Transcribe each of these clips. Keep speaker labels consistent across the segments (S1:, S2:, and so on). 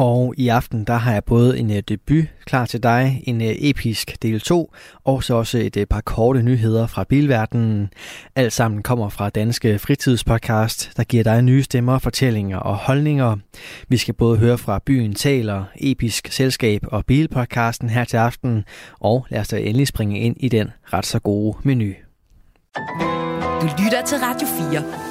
S1: Og i aften, der har jeg både en øh, debut klar til dig, en øh, episk del 2, og så også et øh, par korte nyheder fra bilverdenen. Alt sammen kommer fra Danske Fritidspodcast, der giver dig nye stemmer, fortællinger og holdninger. Vi skal både høre fra Byen Taler, Episk Selskab og Bilpodcasten her til aften, og lad os da endelig springe ind i den ret så gode menu.
S2: Du lytter til Radio 4.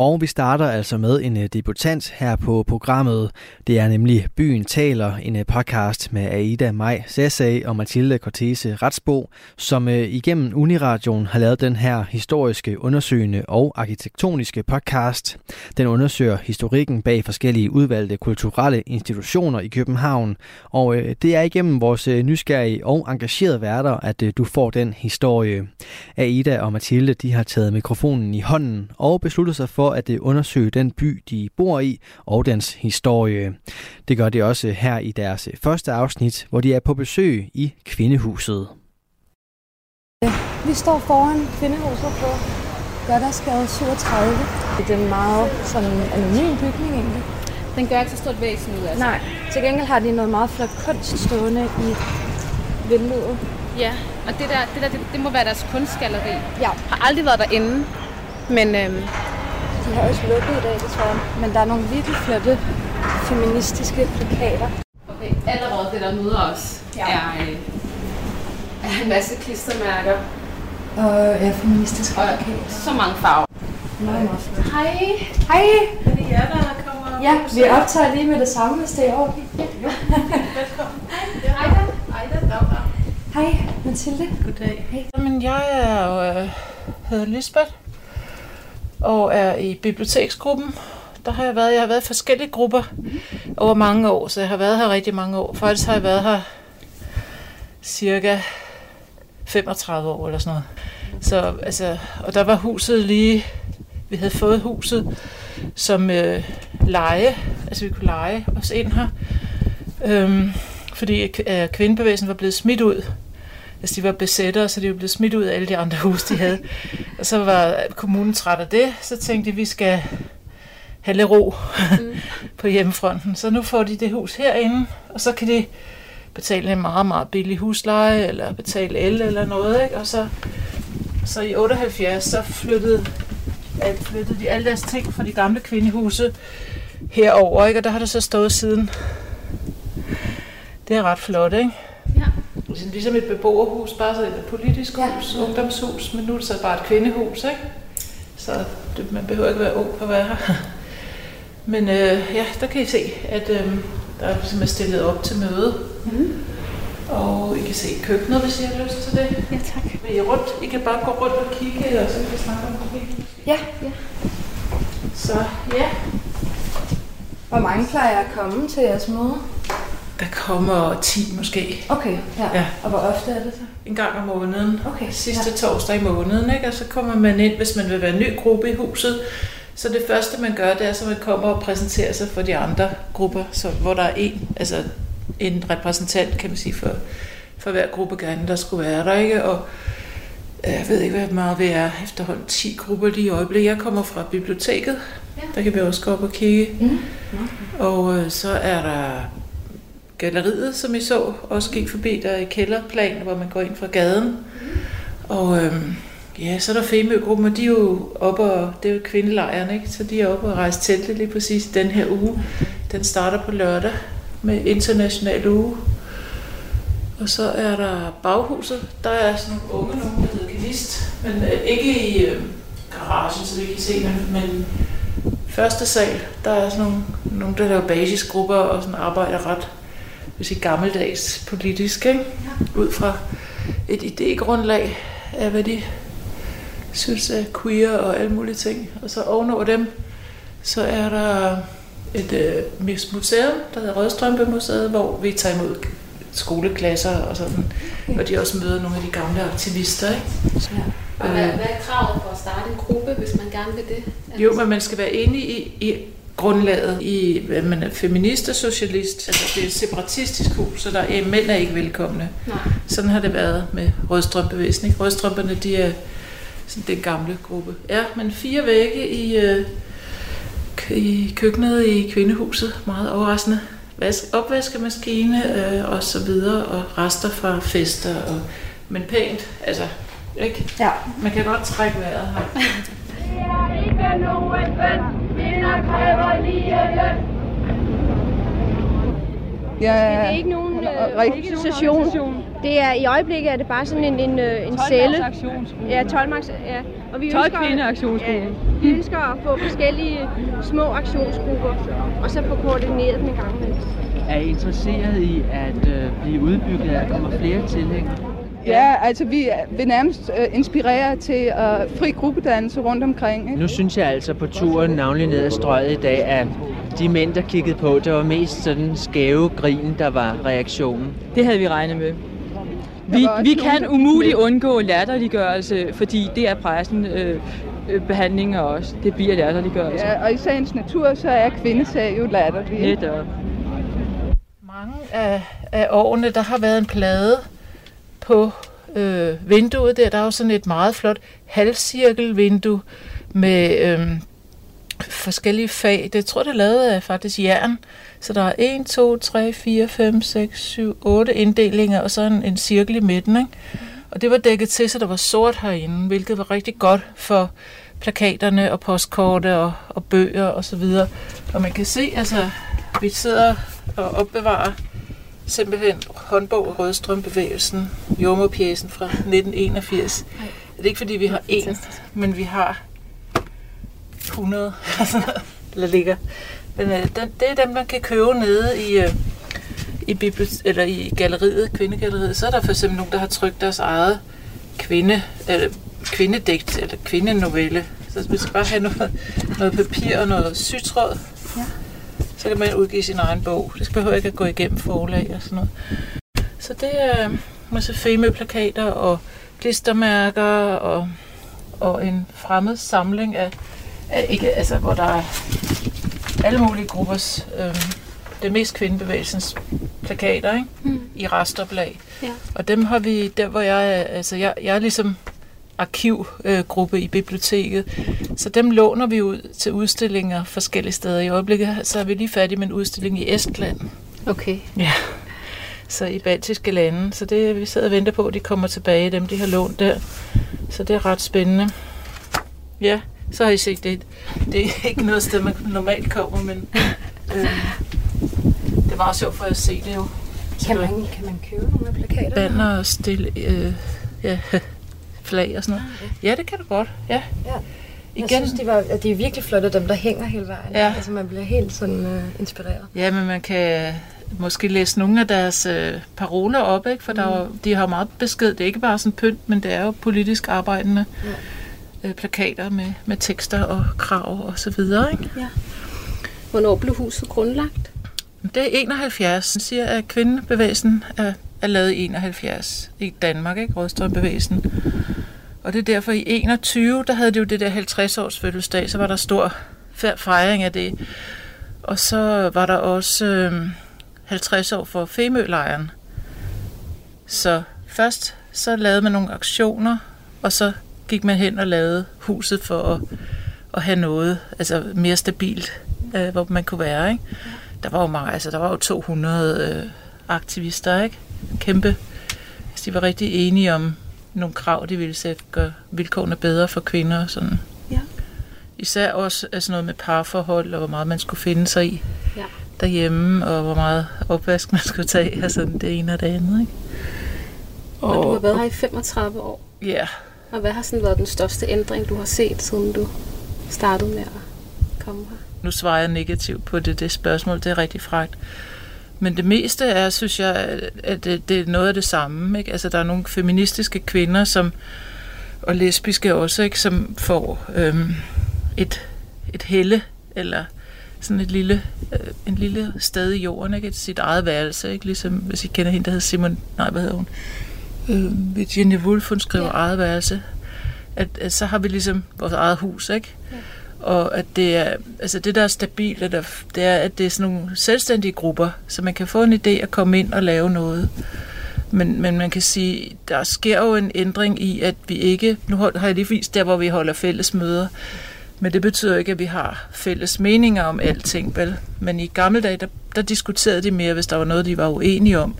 S1: Og vi starter altså med en øh, debutant her på programmet. Det er nemlig Byen Taler, en øh, podcast med Aida Maj Sassay og Mathilde Cortese Retsbo, som øh, igennem Uniradioen har lavet den her historiske, undersøgende og arkitektoniske podcast. Den undersøger historikken bag forskellige udvalgte kulturelle institutioner i København, og det er igennem vores nysgerrige og engagerede værter, at du får den historie. Aida og Mathilde de har taget mikrofonen i hånden og besluttet sig for at undersøge den by, de bor i, og dens historie. Det gør de også her i deres første afsnit, hvor de er på besøg i Kvindehuset.
S3: Vi står foran Kvindehuset på Gørdasgade 37. Det er en meget sådan anonym bygning egentlig.
S4: Den gør ikke så stort væsen ud af sig.
S3: Nej, til gengæld har de noget meget flot kunst stående i vinduet.
S4: Ja, og det der, det, der det, det må være deres kunstgalleri.
S3: Ja.
S4: Har aldrig været derinde, men øhm,
S3: De har også lukket i dag, det tror jeg. Men der er nogle virkelig flotte feministiske plakater.
S4: okay, allerede det, der møder os,
S3: Ja.
S4: er, øh, er en masse klistermærker
S3: Og ja, feministiske
S4: og
S3: plakater.
S4: så mange farver.
S3: Meget, meget flot.
S4: Hej,
S3: Hej!
S4: er det jer, der kommer?
S3: Ja, vi optager lige med det samme, hvis det er orden.
S4: Velkommen. Hej, Ejda. Ejda, dag, dag.
S3: Hej, Mathilde.
S5: Goddag.
S3: Hej.
S5: Jamen, jeg er jo, øh, hedder Lisbeth og er i biblioteksgruppen. Der har jeg været, jeg har været i forskellige grupper over mange år, så jeg har været her rigtig mange år. Faktisk har jeg været her cirka 35 år eller sådan noget. Så, altså, og der var huset lige, vi havde fået huset som øh, leje, altså vi kunne lege os ind her. Øhm, fordi øh, kvindebevægelsen var blevet smidt ud. Altså de var besættere, så de var blevet smidt ud af alle de andre huse, de havde. og så var kommunen træt af det, så tænkte de, vi skal have lidt ro på hjemmefronten. Så nu får de det hus herinde, og så kan de betale en meget, meget billig husleje, eller betale el eller noget, ikke? Og så, så i 78, så flyttede, ja, flyttede de alle deres ting fra de gamle kvindehuse herover, ikke? Og der har det så stået siden. Det er ret flot, ikke?
S4: Ja.
S5: Ligesom- Ligesom et beboerhus, bare så et politisk
S3: Ja.
S5: hus, ungdomshus, men nu er det så bare et kvindehus, ikke? Så det, man behøver ikke være ung for at være her. Men øh, ja, der kan I se, at øh, der er er stillet op til møde.
S3: Mhm.
S5: Og I kan se køkkenet, hvis I har lyst til det.
S3: Ja, tak.
S5: Vil I rundt? I kan bare gå rundt og kigge, og så kan vi snakke om det.
S3: Ja,
S5: Så ja,
S3: hvor mange plejer at komme til jeres møde?
S5: Der kommer 10 måske.
S3: Okay, ja.
S5: Ja.
S3: Og hvor ofte er det så?
S5: En gang om måneden.
S3: Okay,
S5: sidste ja. torsdag i måneden, ikke? og så kommer man ind, hvis man vil være en ny gruppe i huset. Så det første, man gør, det er, at man kommer og præsenterer sig for de andre grupper, så, hvor der er en, altså en repræsentant, kan man sige, for, for hver gruppe gerne, der skulle være der. Ikke? Og jeg ved ikke, hvad meget vi er efterhånden 10 grupper lige i øjeblikket. Jeg kommer fra biblioteket,
S4: Ja.
S5: der kan vi også gå op og kigge.
S3: Mm.
S5: Og øh, så er der galleriet, som I så, også gik forbi der i kælderplan, hvor man går ind fra gaden. Og øhm, ja, så er der Femø-gruppen, og de er jo oppe, og det er jo kvindelejren, ikke? Så de er oppe og rejse teltet lige præcis den her uge. Den starter på lørdag med international uge. Og så er der baghuset. Der er sådan nogle unge nogen, der hedder Kalist. Men øh, ikke i øh, garagen, så vi kan se, men, men første sal, der er sådan nogle, nogle der laver basisgrupper og sådan arbejder ret vil sige, gammeldags politisk, ikke? ud fra et idégrundlag af, hvad de synes er queer og alle mulige ting. Og så ovenover dem, så er der et øh, museum, der hedder Rødstrømpe Museet, hvor vi tager imod skoleklasser og sådan, og de også møder nogle af de gamle aktivister. Ikke?
S4: Og hvad, hvad er kravet for at starte en gruppe, hvis man gerne vil det?
S5: Jo, men man skal være inde i, i grundlaget i, at man er feminist og socialist. Altså det er et separatistisk hus, så der er, mænd er ikke velkomne.
S3: Nej.
S5: Sådan har det været med rødstrømbevægelsen. Ikke? Rødstrømperne, de er sådan den gamle gruppe. Ja, men fire vægge i, øh, i køkkenet i kvindehuset. Meget overraskende. Vask, opvaskemaskine øh, og så videre, og rester fra fester. Og, men pænt, altså, ikke?
S3: Ja.
S5: Man kan godt trække vejret her.
S4: Ikke nogen bøn, kvinder kræver lige løn.
S6: Ja,
S7: Det er ikke nogen øh, organisation. Det er i øjeblikket er det bare sådan en en, øh, en celle. Ja, 12 marks, ja. Og vi
S6: 12
S7: ønsker,
S6: kvindeaktionsgruppe.
S7: Ja, vi ønsker at få forskellige små aktionsgrupper, og så få koordineret dem en gang imellem.
S8: er I interesseret i at øh, blive udbygget, at der kommer flere tilhængere?
S6: Ja, altså vi er- vil nærmest øh, inspirere til uh, fri gruppedannelse rundt omkring. Ikke?
S8: Nu synes jeg altså på turen, navnlig ned ad strøget i dag, at de mænd, der kiggede på, det var mest sådan skæve grin, der var reaktionen.
S9: Det havde vi regnet med. Vi,
S6: også
S9: vi kan umuligt undgå latterliggørelse, fordi det er pressen øh, øh, behandling af os. Det bliver latterliggørelse.
S6: Ja, og i sagens natur, så er kvindesag jo latterlig.
S9: Netop.
S5: Mange af, af årene, der har været en plade på øh, vinduet der. Der er jo sådan et meget flot halvcirkelvindue med øh, forskellige fag. Det tror jeg, det er lavet af faktisk jern. Så der er 1, 2, 3, 4, 5, 6, 7, 8 inddelinger, og så en, en cirkel i midten. Ikke? Og det var dækket til, så der var sort herinde, hvilket var rigtig godt for plakaterne og postkorte og, og bøger og så videre. Og man kan se, altså, vi sidder og opbevarer simpelthen håndbog og rødstrømbevægelsen, jordmorpjæsen fra 1981. Det er ikke fordi, vi har én, men vi har 100, der ligger. Men øh, den, det er dem, man kan købe nede i, øh, i, bibli- eller i galleriet, kvindegalleriet. Så er der for eksempel nogen, der har trykt deres eget kvinde, eller kvindedigt eller kvindenovelle. Så vi skal bare have noget, noget papir og noget sytråd.
S3: Ja.
S5: Så kan man udgive sin egen bog. Det skal behøver ikke at gå igennem forlag og sådan noget. Så det er masse femøplakater og klistermærker og, og en fremmed samling af, af ikke, altså, hvor der er alle mulige gruppers, øh, det mest kvindebevægelsens plakater, ikke?
S3: Mm.
S5: i restoplag.
S3: Ja.
S5: Og dem har vi, der hvor jeg altså jeg, jeg er ligesom arkivgruppe i biblioteket, så dem låner vi ud til udstillinger forskellige steder. I øjeblikket så er vi lige færdige med en udstilling i Estland,
S3: Okay.
S5: så i baltiske lande. Så det vi sidder og venter på, at de kommer tilbage, dem de har lånt der. Så det er ret spændende. Ja, så har I set det. Det er ikke noget sted, man normalt kommer, men øh, det er meget sjovt for at se det jo.
S3: Kan man, kan man købe nogle af plakaterne?
S5: banner og stille, øh, ja, flag og sådan noget. Ja, det kan du godt. Ja.
S3: Ja. Jeg
S5: Igen.
S3: synes, de, var, at de er virkelig flotte, dem der hænger hele vejen.
S5: Ja.
S3: Altså, man bliver helt sådan uh, inspireret.
S5: Ja, men man kan måske læse nogle af deres øh, paroler op, ikke? for mm. der er, jo- de har meget besked. Det er ikke bare sådan pynt, men det er jo politisk arbejdende
S3: Ja.
S5: øh, plakater med, med tekster og krav og så videre. Ikke?
S7: Hvornår blev huset grundlagt?
S5: Det er 71. Den siger, at kvindebevægelsen er, er lavet i 71 i Danmark, ikke? Rødstrømbevægelsen. Og det er derfor i 21, der havde det jo det der 50 års fødselsdag, så var der stor fejring af det. Og så var der også øh, 50 år for Femølejren. Så først så lavede man nogle aktioner, og så gik man hen og lavede huset for at, at have noget altså mere stabilt, øh, hvor man kunne være. Ikke? Der var jo mange, altså der var jo 200 øh, aktivister, ikke? Kæmpe. Altså, de var rigtig enige om nogle krav, de ville sætte, gøre vilkårene bedre for kvinder og sådan.
S7: Ja.
S5: Især også altså noget med parforhold, og hvor meget man skulle finde sig i
S7: Ja.
S5: derhjemme, og hvor meget opvask man skulle tage, altså det ene og det andet, ikke?
S7: Og du har været her i 35 år.
S5: Ja,
S7: Og hvad har sådan været den største ændring, du har set, siden du startede med at komme her?
S5: nu svarer jeg negativt på det, det spørgsmål, det er rigtig fragt. Men det meste er, synes jeg, at det, det er noget af det samme. Ikke? Altså, der er nogle feministiske kvinder, som, og lesbiske også, ikke? som får øhm, et, et helle, eller sådan et lille, øh, en lille sted i jorden, ikke? Et sit eget værelse, ikke? ligesom hvis I kender hende, der hedder Simon, nej, hvad hedder hun? Øh, Virginia Woolf, hun skriver ja. eget værelse. At, at så har vi ligesom vores eget hus, ikke? Ja. Og at det er, altså det der er stabilt, det, der, det er, at det er sådan nogle selvstændige grupper, så man kan få en idé at komme ind og lave noget. Men, men man kan sige, der sker jo en ændring i, at vi ikke, nu har jeg lige vist der, hvor vi holder fælles møder, men det betyder ikke, at vi har fælles meninger om alting, vel? Men i gamle dage, der, der diskuterede de mere, hvis der var noget, de var uenige om.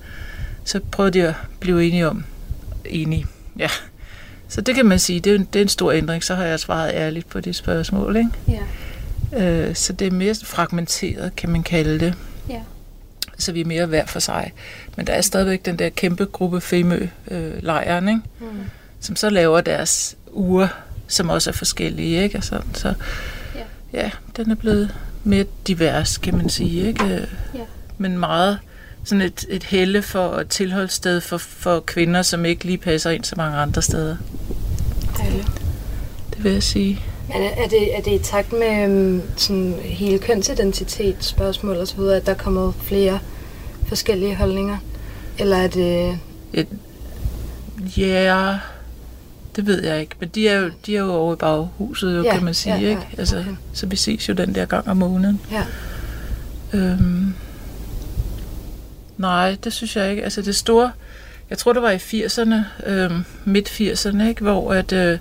S5: Så prøvede de at blive enige om. Enige, ja. Så det kan man sige, det er, en, det er en stor ændring, så har jeg svaret ærligt på det spørgsmål, ikke?
S3: Ja.
S5: Øh, så det er mere fragmenteret, kan man kalde det.
S3: Ja.
S5: Så vi er mere hver for sig. Men der er stadigvæk den der kæmpe gruppe Femø-lejren, ikke?
S3: Mm.
S5: som så laver deres uger, som også er forskellige. Ikke? Og sådan, så
S3: Ja.
S5: ja, den er blevet mere divers, kan man sige. Ikke?
S3: Ja.
S5: Men meget sådan et, et helle for et tilholdssted for, for kvinder, som ikke lige passer ind så mange andre steder.
S3: Dejligt.
S5: Det vil jeg sige.
S3: Men er det, er det i takt med øhm, sådan hele kønsidentitet, spørgsmål og så videre, at der er kommet flere forskellige holdninger? Eller er det...
S5: Et, ja, det ved jeg ikke. Men de er jo, de er jo over i baghuset, jo,
S3: Ja,
S5: kan man sige.
S3: ja, ja,
S5: ikke? Altså. Så vi ses jo den der gang om måneden.
S3: Ja.
S5: Øhm, nej, det synes jeg ikke. Altså det store, jeg tror det var i 80'erne, øh, midt 80'erne, ikke? hvor at, øh,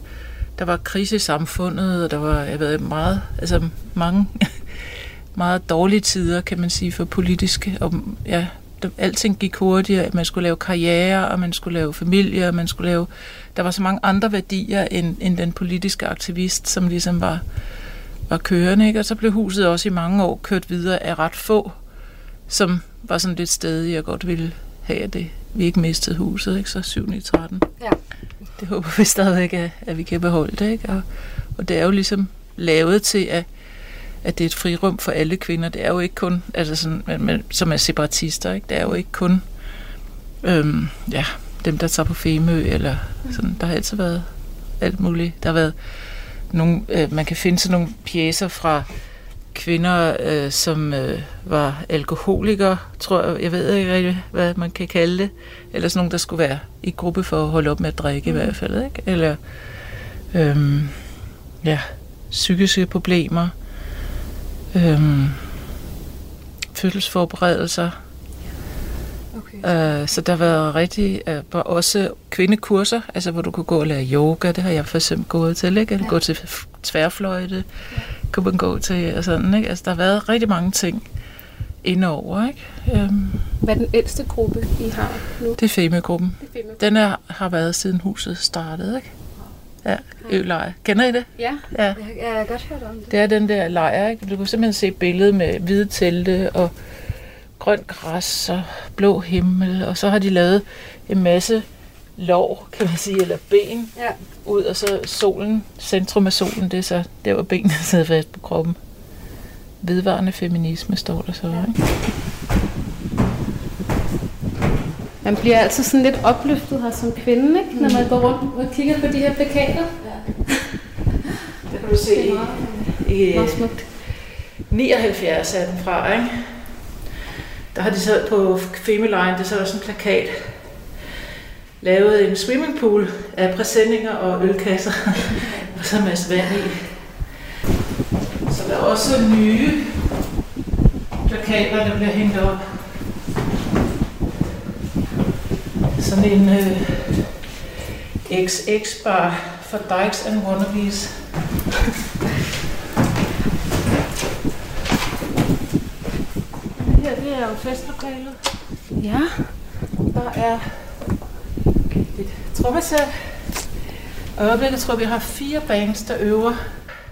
S5: der var krise i samfundet, og der var jeg ved, meget, altså mange meget dårlige tider, kan man sige, for politiske. Og, ja, der, alting gik hurtigere, at man skulle lave karriere, og man skulle lave familie, og man skulle lave... Der var så mange andre værdier end, end den politiske aktivist, som ligesom var, var kørende, ikke? Og så blev huset også i mange år kørt videre af ret få, som var sådan lidt stedige og godt ville have, at det, vi ikke mistede huset, ikke? Så 7 i 13.
S3: Ja.
S5: Det håber vi stadigvæk, at, at vi kan beholde det, ikke? Og, og det er jo ligesom lavet til, at, at det er et frirum for alle kvinder. Det er jo ikke kun, altså sådan, men, men, som er separatister, ikke? Det er jo ikke kun øhm, ja, dem, der tager på Femø, eller sådan. Der har altid været alt muligt. Der har været nogle, øh, man kan finde sådan nogle pjæser fra kvinder, øh, som øh, var alkoholikere, tror jeg. Jeg ved ikke rigtig, hvad man kan kalde det. Eller sådan nogle, der skulle være i gruppe for at holde op med at drikke i hvert fald. Ikke? Eller øhm, ja, psykiske problemer. Øhm, fødselsforberedelser.
S3: Okay.
S5: Øh, så der har været rigtig, øh, var også kvindekurser, altså hvor du kunne gå og lære yoga, det har jeg for eksempel gået til, ikke? Eller
S3: Ja.
S5: gå til tværfløjte, kunne man gå til, og sådan, ikke? Altså der har været rigtig mange ting indover, ikke? Øhm,
S10: Hvad er den ældste gruppe, I har nu?
S5: det er
S10: Femø.
S5: Den er, har været siden huset startede, ikke? Ja, Ølejr. Kender I det?
S10: Ja.
S5: Ja.
S3: Jeg, jeg har godt hørt om det.
S5: Det er den der lejr, ikke? Du kan simpelthen se billedet med hvide telte og grønt græs og blå himmel, og så har de lavet en masse lår, kan man sige, eller ben
S3: Ja.
S5: ud, og så solen, centrum af solen, det er så der, hvor benene sidder fast på kroppen. Vedvarende feminisme står der så, ikke?
S10: Man bliver altid sådan lidt opløftet her som kvinde, ikke? når man går rundt og kigger på de her plakater.
S5: Der kan du se i, i
S10: Meget smukt.
S5: 79 er den fra, ikke? Der har de så på Female Line, det er så også en plakat, lavet en swimmingpool af præsendinger og ølkasser, og så en masse vand i. Så der er også nye plakater, der bliver hængt op. Sådan en øh, XX-bar for Dykes and Wannabes. Det her, det er jo festlokalet.
S10: Ja.
S5: Der er trommesæt. Og i øjeblikket tror jeg, vi har fire bands, der øver.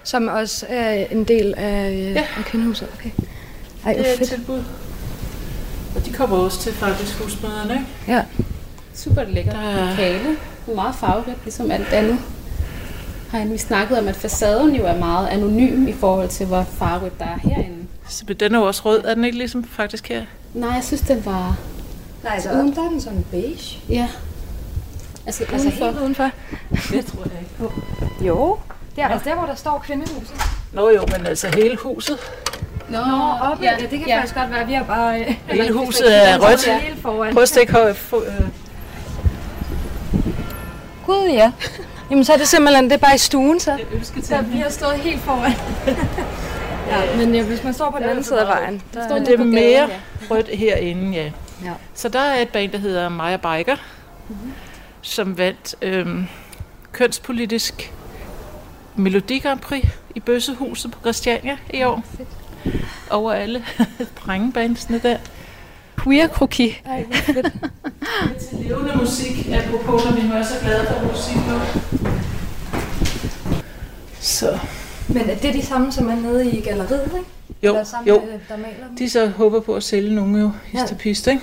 S3: Som også er en del af, ja. Af kvindehuset. Okay. Ej,
S5: Det er et
S3: fedt.
S5: tilbud. Og de kommer også til faktisk husmøderne, ikke?
S3: Ja.
S10: Super lækkert
S5: Der er-
S10: lokale. Meget farverigt, ligesom alt andet. Har vi snakket om, at facaden jo er meget anonym i forhold til, hvor farverigt der er herinde.
S5: Så den er jo også rød, er den ikke ligesom faktisk her?
S10: Nej, jeg synes, den var...
S3: Nej, så uden der er den sådan beige.
S10: Ja. Altså,
S3: Altså
S10: udenfor.
S3: helt udenfor.
S5: Det tror jeg ikke.
S3: Jo. Det er altså der, hvor der står kvindehuset.
S5: Nå jo, men altså hele huset.
S10: Nå,
S3: Nå, oppe. Ja, det kan
S10: ja.
S3: faktisk godt være. Vi har bare... øh,
S5: Hele huset er rødt. Prøv at stikke højt. øh,
S3: Gud, ja. Jamen så er det simpelthen, det er bare i stuen så.
S5: Der,
S3: vi har stået helt foran. ja, men ja, hvis man står på den anden side af vejen, der
S5: Men det er mere rødt herinde, ja.
S3: Ja.
S5: Så der er et band, der hedder Maja Biker, mm-hmm. Som vandt øhm, kønspolitisk Melodi Grand Prix i Bøssehuset på Christiania i år. Over alle drengebandsene der.
S3: Queer kroki.
S5: Ej, hvor fedt. til levende musik, apropos, når vi nu er så glade for musik nu. Så.
S3: Men er det de samme, som er nede i galleriet, ikke?
S5: Jo,
S3: Eller samme,
S5: jo.
S3: øh, Der maler dem?
S5: De så håber på at sælge nogle jo,
S3: Ja.
S5: histopist, ikke?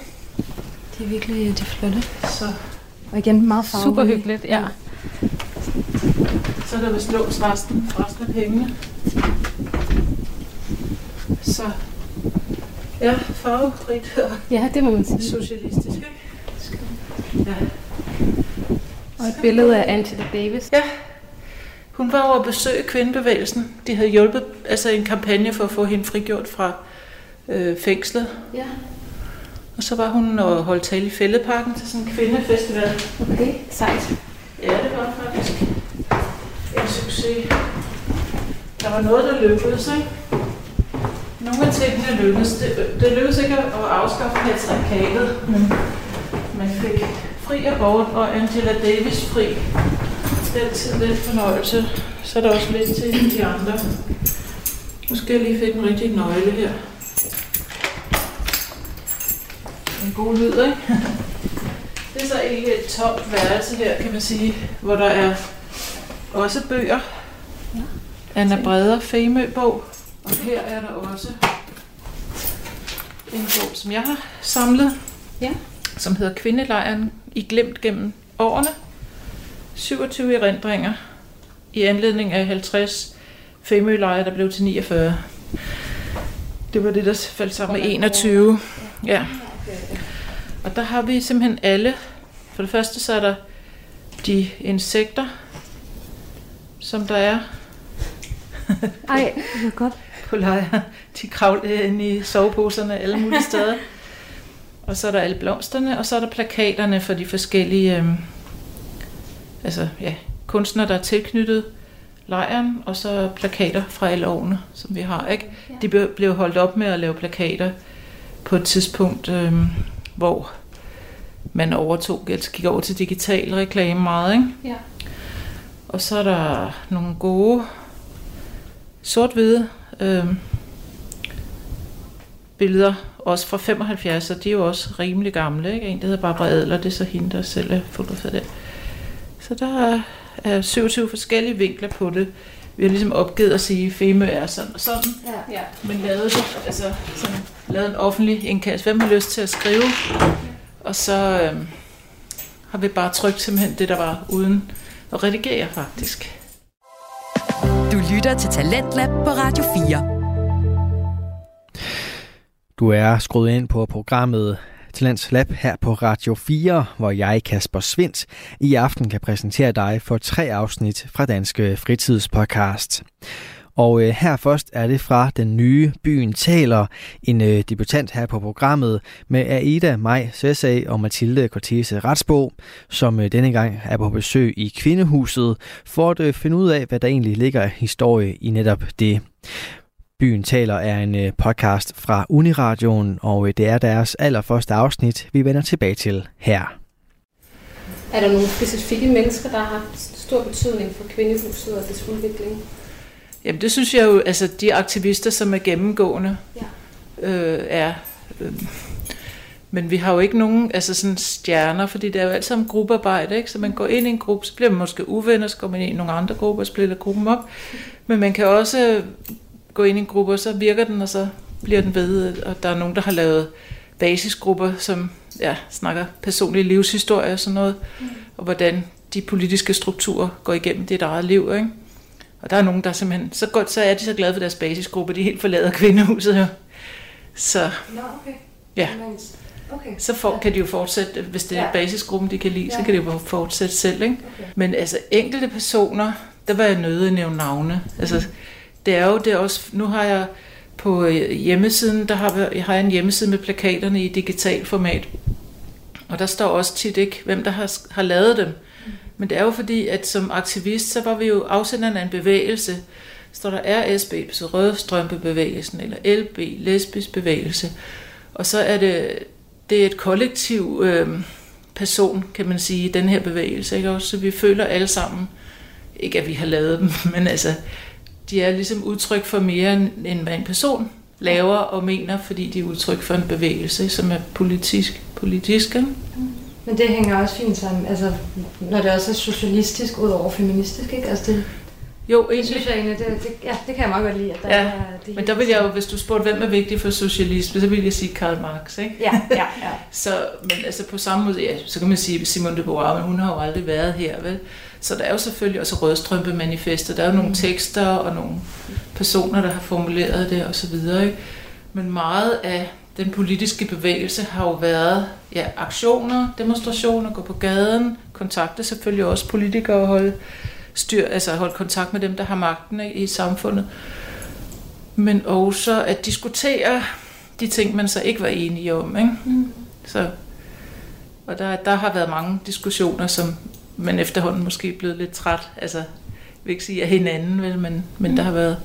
S3: De er virkelig de er flotte.
S5: Så.
S3: Og igen meget farverige.
S10: Super hyggeligt, ja.
S5: Så er der vist låst resten, resten af pengene. Så ja, farverigt og
S10: Ja, det må man sige.
S5: socialistisk, ikke? Ja.
S10: Og et billede af Angela Davis.
S5: Ja. Hun var over at besøge kvindebevægelsen. De havde hjulpet altså en kampagne for at få hende frigjort fra øh, fængslet.
S10: Ja.
S5: Og så var hun og holdt tale i Fældeparken til sådan en kvindefestival.
S10: Okay, sejt.
S5: Ja, det var faktisk en succes. Der var noget, der lykkedes, ikke? Nogle af tingene lykkedes. Det, det lykkedes ikke at afskaffe patriarkatet, men man fik fri abort og Angela Davis fri. Den til den fornøjelse. Så er der også lidt til de andre. Nu skal jeg lige finde en rigtig nøgle her. En god lyd, ikke? Det er så egentlig et tomt værelse her, kan man sige, hvor der er også bøger. Anna Breder Femø-bog. Og her er der også en bog, som jeg har samlet,
S10: Ja.
S5: som hedder Kvindelejren i glemt gennem årene. 27 erindringer i anledning af 50 Femølejre, der blev til 49. Det var det, der faldt sammen med 21. Ja. Og der har vi simpelthen alle. For det første så er der de insekter, som der er
S10: Ej, det er godt.
S5: på lejr. De kravler ind i soveposerne alle mulige steder. og så er der alle blomsterne, og så er der plakaterne for de forskellige øhm, altså, ja, kunstnere, der er tilknyttet lejren, og så plakater fra alle årene, som vi har. Ikke? De blev holdt op med at lave plakater på et tidspunkt, øhm, hvor man overtog, altså gik over til digital reklame meget. Ikke?
S10: Ja.
S5: Og så er der nogle gode sort-hvide øh, billeder, også fra 75, og de er jo også rimelig gamle. Ikke? En, der hedder Barbara Adler, det er så hende, der selv er fotograferet det. Så der er, er 27 forskellige vinkler på det. Vi har ligesom opgivet at sige, at Femø er sådan og sådan,
S10: Ja.
S5: men lavet det, altså sådan, lavet en offentlig indkast. Hvem har lyst til at skrive? Og så øh, har vi bare trykt simpelthen det, der var uden at redigere faktisk.
S2: Du lytter til Talentlab på Radio 4.
S1: Du er skruet ind på programmet Talents Lab her på Radio 4, hvor jeg, Kasper Svindt, i aften kan præsentere dig for tre afsnit fra Danske Fritidspodcast. Og øh, her først er det fra den nye Byen Taler, en øh, debutant her på programmet med Aida Maj Sessa og Mathilde Cortese Retsbo, som øh, denne gang er på besøg i Kvindehuset for at øh, finde ud af, hvad der egentlig ligger af historie i netop det. Byen taler er en øh, podcast fra Uniradioen, og øh, det er deres allerførste afsnit, vi vender tilbage til her.
S10: Er der nogle specifikke mennesker, der har haft stor betydning for kvindehuset og dets udvikling?
S5: Jamen det synes jeg jo, altså de aktivister, som er gennemgående,
S10: Ja.
S5: øh, er. Øh, men vi har jo ikke nogen altså sådan stjerner, fordi det er jo alt sammen gruppearbejde, ikke? Så man går ind i en gruppe, så bliver man måske uvenner, så går man ind i nogle andre grupper og splitter gruppen op. Men man kan også gå ind i en gruppe, og så virker den, og så bliver den ved. Og der er nogen, der har lavet basisgrupper, som ja, snakker personlig livshistorie og sådan noget, mm. og hvordan de politiske strukturer går igennem dit eget liv, ikke? Og der er nogen, der simpelthen, så godt, så er de så glade for deres basisgruppe, de helt forlader kvindehuset jo. Så
S3: Nå, okay.
S5: ja,
S3: Okay.
S5: så for, kan de jo fortsætte, hvis det er
S3: Ja.
S5: basisgruppen, de kan lide, så
S3: Ja.
S5: kan de jo fortsætte selv, ikke?
S3: Okay.
S5: Men altså enkelte personer, der var jeg nødt at nævne navne. Altså, det er jo det er også, nu har jeg på øh, hjemmesiden, der har, jeg har jeg en hjemmeside med plakaterne i digital format. Og der står også tit ikke, hvem der har, har lavet dem. Men det er jo fordi, at som aktivist, så var vi jo afsenderne af en bevægelse. Står der RSB, så Rødstrømpebevægelsen, eller LB, lesbisk bevægelse. Og så er det, det er et kollektiv øh, person, kan man sige, den her bevægelse. Ikke? Også, så vi føler alle sammen, ikke at vi har lavet dem, men altså, de er ligesom udtryk for mere end hvad en person laver og mener, fordi de er udtryk for en bevægelse, som er politisk. politisk ikke? Mm.
S3: Men det hænger også fint sammen, altså, når det også er socialistisk ud over feministisk, ikke? Altså det,
S5: jo,
S3: egentlig. Det synes jeg egentlig, det, det, ja, det kan jeg meget godt lide. At der
S5: ja,
S3: er det
S5: men der vil jeg jo, hvis du spurgte, hvem er vigtig for socialisme, så vil jeg sige Karl Marx, ikke?
S3: Ja, ja, ja.
S5: så, men altså på samme måde, ja, så kan man sige Simone de Beauvoir, men hun har jo aldrig været her, vel? Så der er jo selvfølgelig også Rødstrømpe-manifester, der er jo nogle tekster og nogle personer, der har formuleret det og så videre, ikke? Men meget af den politiske bevægelse har jo været ja, aktioner, demonstrationer, gå på gaden, kontakte selvfølgelig også politikere og holde styr, altså holde kontakt med dem, der har magten i samfundet. Men også at diskutere de ting, man så ikke var enige om. Ikke? Mm. Så, og der, der har været mange diskussioner, som man efterhånden måske er blevet lidt træt. Altså, jeg vil ikke sige af hinanden, vel, men, men mm. der har været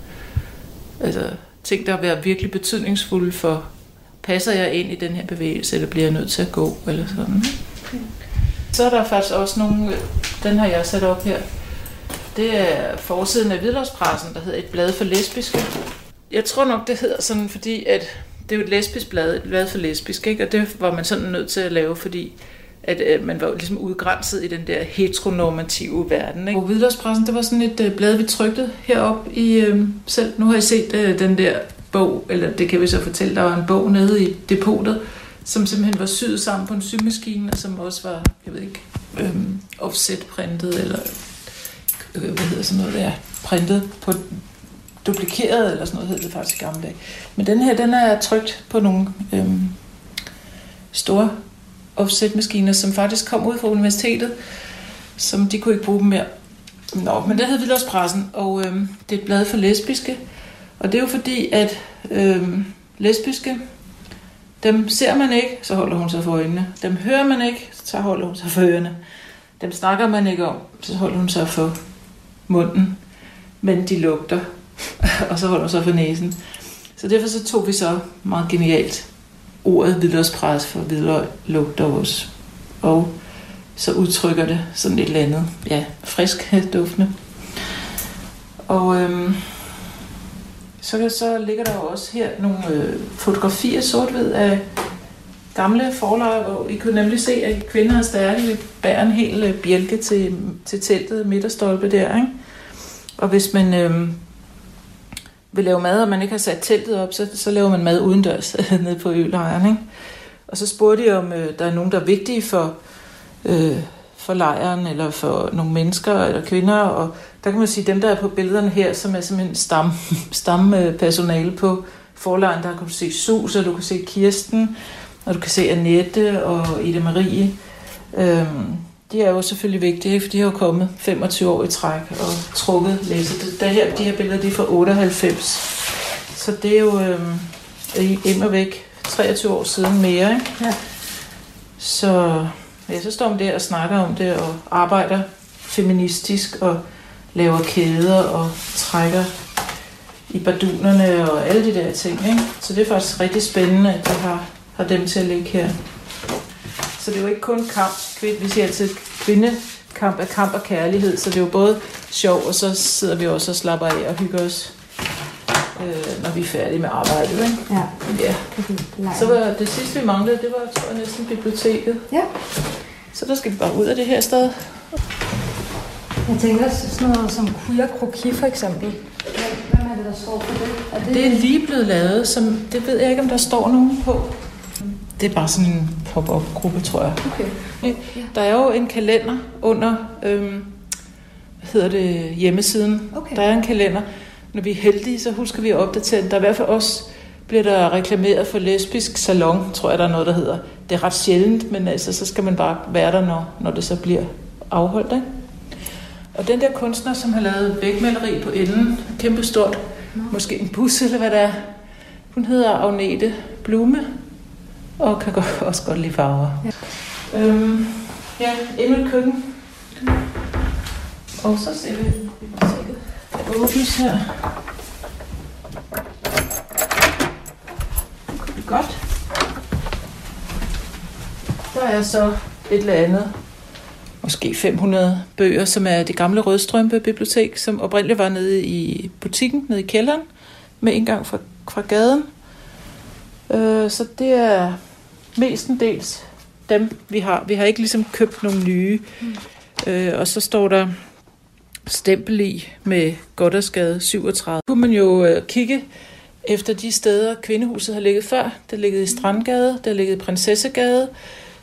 S5: altså, ting, der har været virkelig betydningsfulde for, passer jeg ind i den her bevægelse, eller bliver jeg nødt til at gå, eller sådan. Okay. Så er der faktisk også nogle, den har jeg sat op her, det er forsiden af Hvidløgspressen, der hedder Et blad for lesbiske. Jeg tror nok, det hedder sådan, fordi at det er jo et lesbisk blad, et blad for lesbisk, ikke? og det var man sådan nødt til at lave, fordi at øh, man var jo ligesom udgrænset i den der heteronormative verden. Ikke? Og Hvidløgspressen, det var sådan et øh, blad, vi trykte herop i øh, selv. Nu har jeg set øh, den der bog, eller det kan vi så fortælle, der var en bog nede i depotet, som simpelthen var syet sammen på en symaskine, og som også var, jeg ved ikke, øhm, offset-printet, eller øh, hvad hedder sådan noget der, printet på duplikeret, eller sådan noget hed det faktisk i gamle dage. Men den her, den er trygt på nogle øhm, store offset-maskiner, som faktisk kom ud fra universitetet, som de kunne ikke bruge dem mere. Nå, men det hedder Vildårspressen, og øhm, det er et blad for lesbiske. Og det er jo fordi, at øh, lesbiske, dem ser man ikke, så holder hun sig for øjnene. Dem hører man ikke, så holder hun sig for ørerne. Dem snakker man ikke om, så holder hun sig for munden. Men de lugter, og så holder hun sig for næsen. Så derfor så tog vi så meget genialt ordet hvidløgspres for hvidløg lugter også. Og så udtrykker det sådan et eller andet, ja, frisk duftende. Og øhm, så, så ligger der også her nogle øh, fotografier sort-hvid af gamle forlejre, hvor I kunne nemlig se, at kvinder er stærke bærer en hel øh, bjælke til, til teltet, midterstolpe der, ikke? Og hvis man øh, vil lave mad, og man ikke har sat teltet op, så, så laver man mad udendørs nede på ølejren, ikke? Og så spurgte de, om øh, der er nogen, der er vigtige for, øh, for lejren, eller for nogle mennesker, eller kvinder, og der kan man sige, dem der er på billederne her, som er simpelthen stam, stampersonale på forlejren, der kan du se Sus, og du kan se Kirsten, og du kan se Annette og Ida Marie. Øhm, de er jo selvfølgelig vigtige, for de har jo kommet 25 år i træk og trukket læse. Det, her, de her billeder de er fra 98. Så det er jo øhm, immer væk 23 år siden mere. Ikke? Ja. Så, ja, så står man der og snakker om det og arbejder feministisk og laver kæder og trækker i bardunerne og alle de der ting. Ikke? Så det er faktisk rigtig spændende, at de har, har dem til at ligge her. Så det er jo ikke kun kamp. Vi siger altid, kvindekamp er kamp og kærlighed, så det er jo både sjov, og så sidder vi også og slapper af og hygger os, øh, når vi er færdige med arbejdet. Ikke?
S3: Ja.
S5: ja. Så var det sidste, vi manglede, det var tror jeg, næsten biblioteket.
S3: Ja.
S5: Så der skal vi bare ud af det her sted.
S3: Jeg tænker også sådan noget som queer kroki for eksempel. Hvem er det, der står på det? Er det,
S5: det er lige blevet lavet, som det ved jeg ikke, om der står nogen på. Det er bare sådan en pop-up-gruppe, tror jeg.
S3: Okay.
S5: Der er jo en kalender under, øhm, hvad hedder det, hjemmesiden.
S3: Okay.
S5: Der er en kalender. Når vi er heldige, så husker vi at opdatere den. Der er i hvert fald også bliver der reklameret for lesbisk salon, tror jeg, der er noget, der hedder. Det er ret sjældent, men altså, så skal man bare være der, når, når det så bliver afholdt. Ikke? Og den der kunstner, som har lavet vægmaleri på enden, kæmpe stort, måske en bus eller hvad det er, hun hedder Agnete Blume, og kan godt, også godt lide farver. Ja. Øhm, ja, endnu et køkken. Og så ser vi biblioteket. Det åbnes her. Godt. Der er så et eller andet, måske 500 bøger, som er det gamle Rødstrømpe Bibliotek, som oprindeligt var nede i butikken, nede i kælderen, med indgang fra, fra gaden. Øh, så det er mestendels dem, vi har. Vi har ikke ligesom købt nogle nye. Mm. Øh, og så står der stempel i med Goddersgade 37. Kunne man jo øh, kigge efter de steder, kvindehuset har ligget før. Det har ligget i Strandgade, det har ligget i Prinsessegade,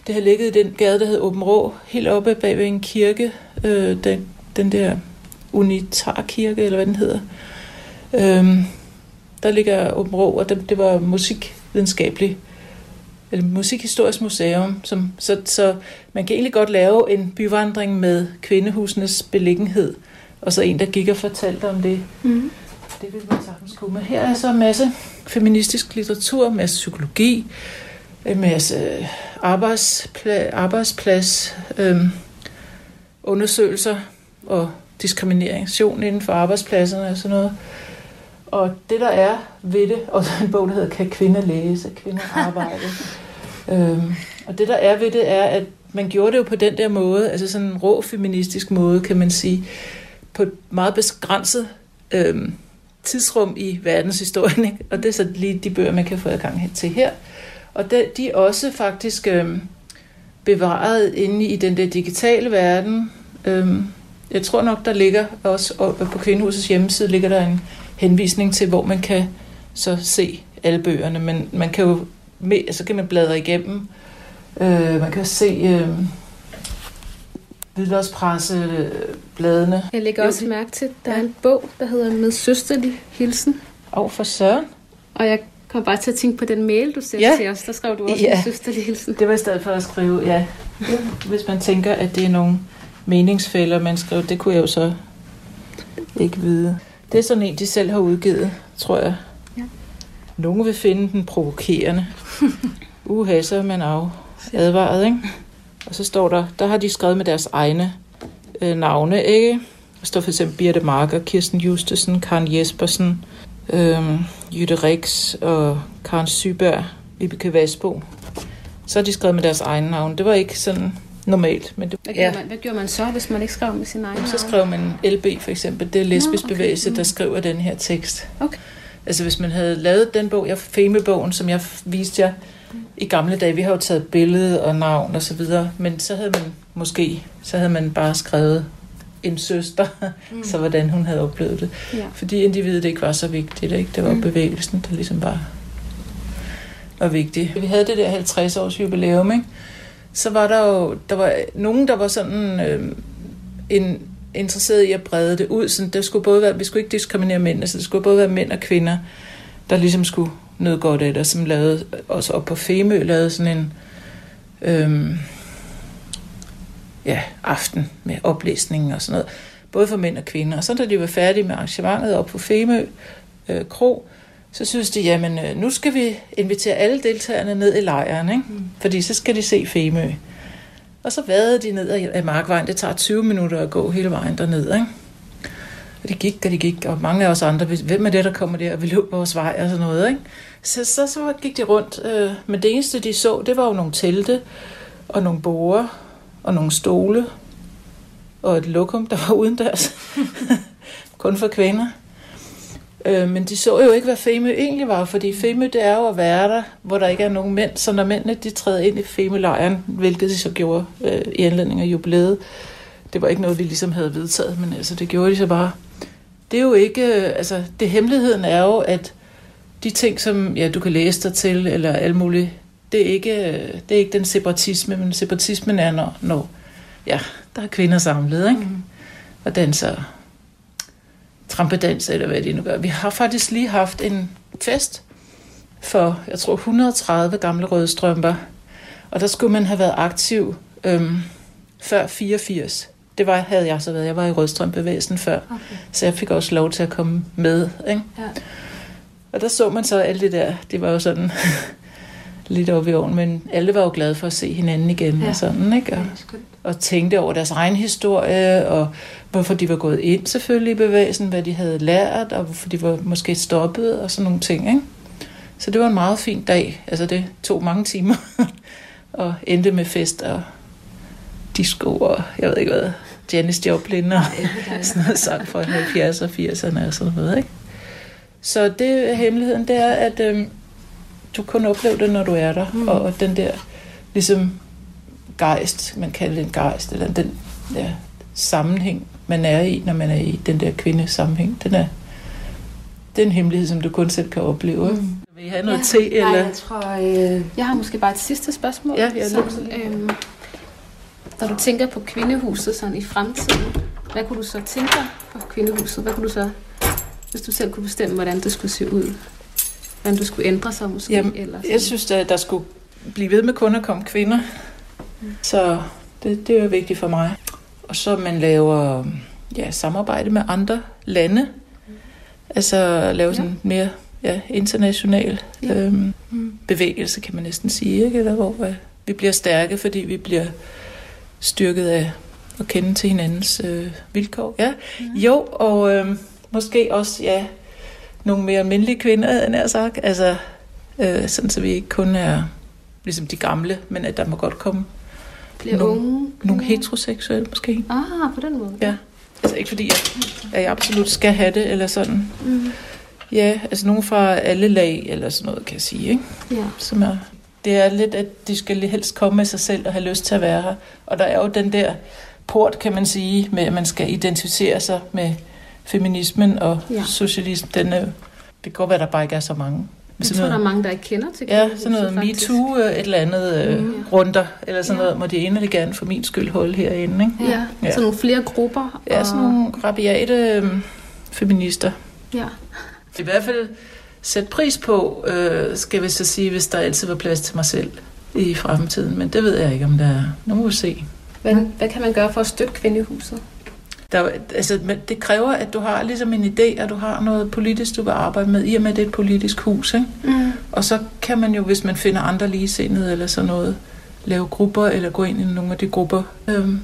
S5: det har ligget i den gade, der hedder Åben Rå, helt oppe bag ved en kirke, øh, den, den der Unitarkirke, eller hvad den hedder. Øhm, der ligger Åben Rå, og det, det var musikvidenskabelig eller musikhistorisk museum, som, så, så man kan egentlig godt lave en byvandring med kvindehusenes beliggenhed, og så en, der gik og fortalte om det. Mm. Det vil man sagtens kunne. Men her er så en masse feministisk litteratur, en masse psykologi, en masse arbejdspla- arbejdsplads, øhm, undersøgelser og diskrimination inden for arbejdspladserne og sådan noget. Og det der er ved det, og en bog, der hedder Kan kvinder læse? Kvinder arbejde. øhm, og det der er ved det, er, at man gjorde det jo på den der måde, altså sådan en rå feministisk måde, kan man sige, på et meget begrænset øhm, tidsrum i verdenshistorien. Ikke? Og det er så lige de bøger, man kan få adgang til her. Og de, de er også faktisk øhm, bevaret inde i den der digitale verden. Øhm, jeg tror nok, der ligger også på Kvindehusets hjemmeside, ligger der en henvisning til, hvor man kan så se alle bøgerne. Men man kan jo, så kan man bladre igennem. Øh, man kan se øh, Hvidlåspresse bladene.
S10: Jeg lægger også mærke til, at der er en bog, der hedder Med søsterlig hilsen.
S5: Og for søren.
S10: Og jeg kom bare til at tænke på den mail, du sendte ja. til os. Der skrev du også ja. Med søsterlig hilsen.
S5: Det var i stedet for at skrive, ja. Hvis man tænker, at det er nogle meningsfælder, man skriver, det kunne jeg jo så ikke vide. Det er sådan en, de selv har udgivet, tror jeg. Ja. Nogle vil finde den provokerende. Uha, så er man af advaret, ikke? Og så står der, der har de skrevet med deres egne øh, navne, ikke? Der står for eksempel Birte Marker, Kirsten Justesen, Karen Jespersen, øh, Jytte Rix og Karen Syberg, Vibeke Vasbo. Så har de skrevet med deres egne navne. Det var ikke sådan normalt. Men det,
S10: hvad, gjorde ja. man, hvad gjorde man så, hvis man ikke skrev med sin egen
S5: Så skrev man LB for eksempel. Det er lesbisk okay. bevægelse, der mm. skriver den her tekst.
S10: Okay.
S5: Altså hvis man havde lavet den bog, jeg Femebogen, som jeg viste jer i gamle dage, vi har jo taget billede og navn og så videre, men så havde man måske, så havde man bare skrevet en søster, mm. så hvordan hun havde oplevet det. Ja. Fordi individet ikke var så vigtigt, ikke? det var mm. bevægelsen, der ligesom bare var vigtig. Vi havde det der 50 års jubilæum, ikke? så var der jo der var nogen, der var sådan øh, en, interesseret i at brede det ud. Så det skulle både være, vi skulle ikke diskriminere mænd, altså det skulle både være mænd og kvinder, der ligesom skulle noget godt af det, som lavede, også op på Femø, lavede sådan en øh, ja, aften med oplæsning og sådan noget, både for mænd og kvinder. Og så da de var færdige med arrangementet op på Femø øh, Kro, så synes de, jamen øh, nu skal vi invitere alle deltagerne ned i lejren, ikke? Mm. fordi så skal de se Femø. Og så vadede de ned ad Markvejen. Det tager 20 minutter at gå hele vejen derned. Ikke? Og de gik, og de gik, og mange af os andre, hvem er det, der kommer der og vil løbe vores vej og sådan noget. Ikke? Så, så, så gik de rundt. Øh, men det eneste, de så, det var jo nogle telte, og nogle borer, og nogle stole, og et lokum, der var udendørs. Kun for kvinder. Øh, men de så jo ikke, hvad Femø egentlig var, fordi Femø det er jo at være der, hvor der ikke er nogen mænd. Så når mændene de træder ind i Femø-lejren, hvilket de så gjorde øh, i anledning af jubilæet, det var ikke noget, vi ligesom havde vedtaget, men altså det gjorde de så bare. Det er jo ikke, øh, altså det hemmeligheden er jo, at de ting, som ja, du kan læse dig til, eller alt muligt, det er ikke, det er ikke den separatisme, men separatismen er, når, når ja, der er kvinder samlet, ikke? Mm. og danser trampedans, eller hvad de nu gør. Vi har faktisk lige haft en fest for, jeg tror, 130 gamle røde strømper. Og der skulle man have været aktiv øhm, før 84. Det var, havde jeg så været. Jeg var i rødstrømbevægelsen før. Okay. Så jeg fik også lov til at komme med. Ikke? Ja. Og der så man så alt det der. Det var jo sådan lidt op i oven, men alle var jo glade for at se hinanden igen ja. og sådan, ikke? Og, og tænkte over deres egen historie, og hvorfor de var gået ind selvfølgelig i bevægelsen, hvad de havde lært, og hvorfor de var måske stoppet, og sådan nogle ting, ikke? Så det var en meget fin dag. Altså det tog mange timer, og endte med fest og disco og jeg ved ikke hvad, Janis Joplin og sådan noget sang fra 70'erne og 80'erne og sådan noget, ikke? Så det hemmeligheden, det er, at øhm, du kun oplever det, når du er der. Mm. Og, og den der, ligesom gejst, man kalder det en gejst, eller den ja, sammenhæng, man er i, når man er i den der kvindesammenhæng, den er, det er en hemmelighed, som du kun selv kan opleve. Mm. Vil I have noget ja, te? Eller?
S10: Nej, jeg tror, øh, jeg har måske bare et sidste spørgsmål.
S5: Ja, jeg
S10: så, øhm, når du tænker på kvindehuset sådan i fremtiden, hvad kunne du så tænke på kvindehuset? Hvad kunne du så, hvis du selv kunne bestemme, hvordan det skulle se ud? Hvordan det skulle ændre sig måske?
S5: Jamen,
S10: eller
S5: jeg synes, at der skulle blive ved med kun at komme kvinder. Mm. Så det, det er vigtigt for mig. Og så man laver ja, samarbejde med andre lande. Mm. Altså lave sådan ja. mere ja, international ja. Øhm, mm. bevægelse, kan man næsten sige. Ikke? Eller hvor øh, vi bliver stærke, fordi vi bliver styrket af at kende til hinandens øh, vilkår. Ja. Mm. Jo, og øh, måske også ja, nogle mere almindelige kvinder, end jeg sagt. Altså, øh, sådan så vi ikke kun er ligesom de gamle, men at der må godt komme
S10: Bliver
S5: nogle,
S10: unge
S5: nogle heteroseksuelle måske.
S10: Ah, på den måde.
S5: Ja. Altså ikke fordi, jeg, at jeg absolut skal have det, eller sådan.
S10: Mm.
S5: Ja, altså nogen fra alle lag, eller sådan noget, kan jeg sige. Ikke?
S10: Ja.
S5: Som er, det er lidt, at de skal helst komme med sig selv og have lyst til at være her. Og der er jo den der port, kan man sige, med at man skal identificere sig med feminismen og
S10: Ja.
S5: socialismen. Den er, det kan godt være, at der bare ikke er så mange.
S10: Jeg tror, der er mange, der ikke kender til
S5: Ja, sådan noget. MeToo, øh, et eller andet øh,
S10: Mm.
S5: runder, eller sådan
S10: Ja.
S5: noget, må de endelig gerne for min skyld holde herinde. Ikke?
S10: Ja, ja. så nogle flere grupper.
S5: Ja, sådan nogle rabiate øh, feminister.
S10: Ja.
S5: I hvert fald sætte pris på, øh, skal vi så sige, hvis der altid var plads til mig selv i fremtiden. Men det ved jeg ikke, om der er. Nu må vi se.
S10: Hvad, hvad kan man gøre for at støtte kvindehuset?
S5: Der, altså, men det kræver, at du har ligesom en idé, og du har noget politisk, du vil arbejde med, i og med, at det er et politisk hus. Ikke?
S10: Mm.
S5: Og så kan man jo, hvis man finder andre ligesindede eller sådan noget, lave grupper eller gå ind i nogle af de grupper. Øhm,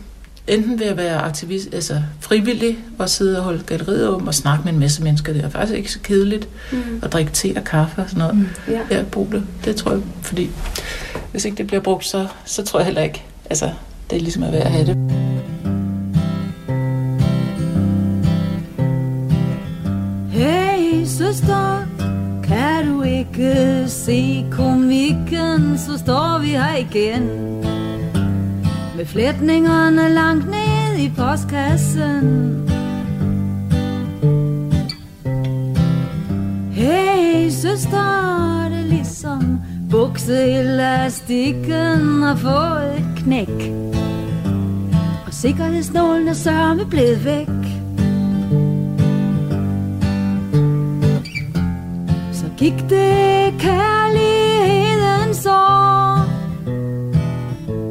S5: enten ved at være aktivist, altså frivillig og sidde og holde galleriet om og snakke med en masse mennesker. Det er faktisk ikke så kedeligt
S10: Mm.
S5: at drikke te og kaffe og sådan noget.
S10: Mm. Ja.
S5: Ja, brug det. Det tror jeg, fordi hvis ikke det bliver brugt, så, så tror jeg heller ikke, altså det er ligesom at være at have det.
S11: Hey søster, kan du ikke se komikken, så står vi her igen. Med flætningerne langt ned i postkassen. Hey søster, det er ligesom bukseelastikken har fået et knæk. Og sikkerhedsnålen er sørme blevet væk. Gik det kærlighedens år?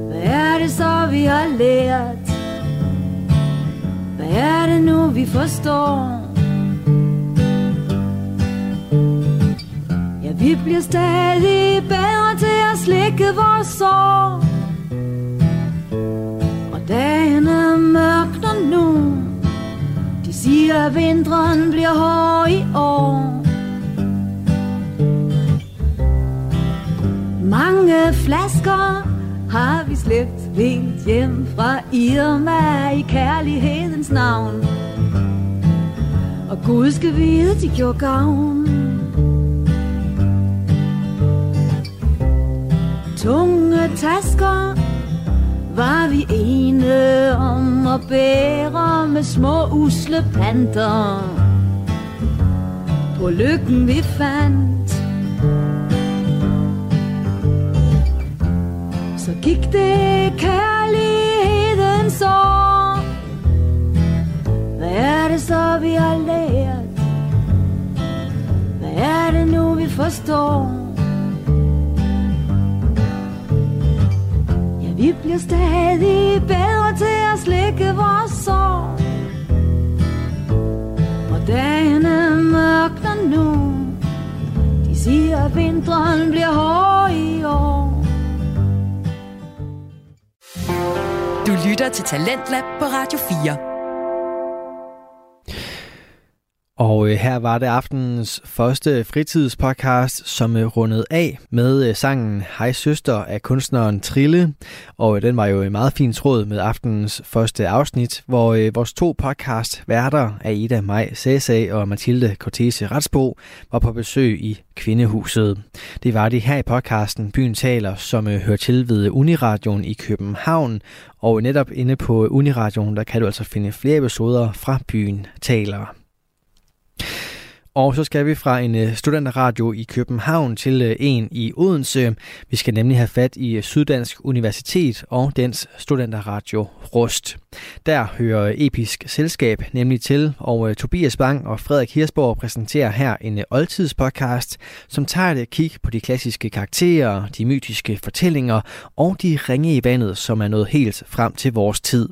S11: Hvad er det så vi har lært? Hvad er det nu vi forstår? Ja, vi bliver stadig bedre til at slikke vores sår Og dagen er mørkner nu De siger at vinteren bliver hård i år Mange flasker har vi slæbt helt hjem fra Irma i kærlighedens navn. Og Gud skal vide, de gjorde gavn. Tunge tasker var vi ene om at bære med små usle panter. På lykken vi fandt Så gik det kærlighedens år. Hvad er det så vi har lært? Hvad er det nu vi forstår? Ja, vi bliver stadig bedre til at slikke vores sår Og dagen er mørk nu De siger at vinteren bliver hård i år
S2: lytter til Talentlab på Radio 4.
S1: Og øh, her var det aftenens første fritidspodcast, som øh, rundede af med øh, sangen Hej Søster af kunstneren Trille. Og den var jo en meget fin tråd med aftenens første afsnit, hvor vores to podcast værter, Aida Maj Cæsag og Mathilde Cortese Retsbo, var på besøg i Kvindehuset. Det var de her i podcasten Byen Taler, som hører til ved Uniradioen i København. Og netop inde på Uniradioen, der kan du altså finde flere episoder fra Byen Taler. Og så skal vi fra en øh, studenterradio i København til øh, en i Odense. Vi skal nemlig have fat i øh, Syddansk Universitet og dens studenterradio Rust. Der hører Episk Selskab nemlig til, og Tobias Bang og Frederik Hirsborg præsenterer her en oldtidspodcast, som tager et kig på de klassiske karakterer, de mytiske fortællinger og de ringe i vandet, som er nået helt frem til vores tid.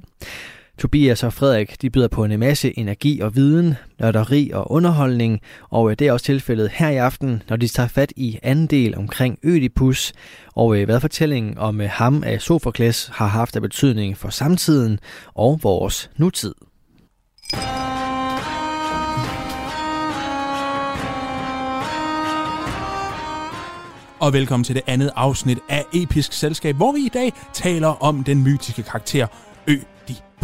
S1: Tobias og Frederik de byder på en masse energi og viden, nørderi og underholdning, og øh, det er også tilfældet her i aften, når de tager fat i anden del omkring Ødipus, og øh, hvad fortællingen om øh, ham af Sofokles har haft af betydning for samtiden og vores nutid.
S12: Og velkommen til det andet afsnit af Episk Selskab, hvor vi i dag taler om den mytiske karakter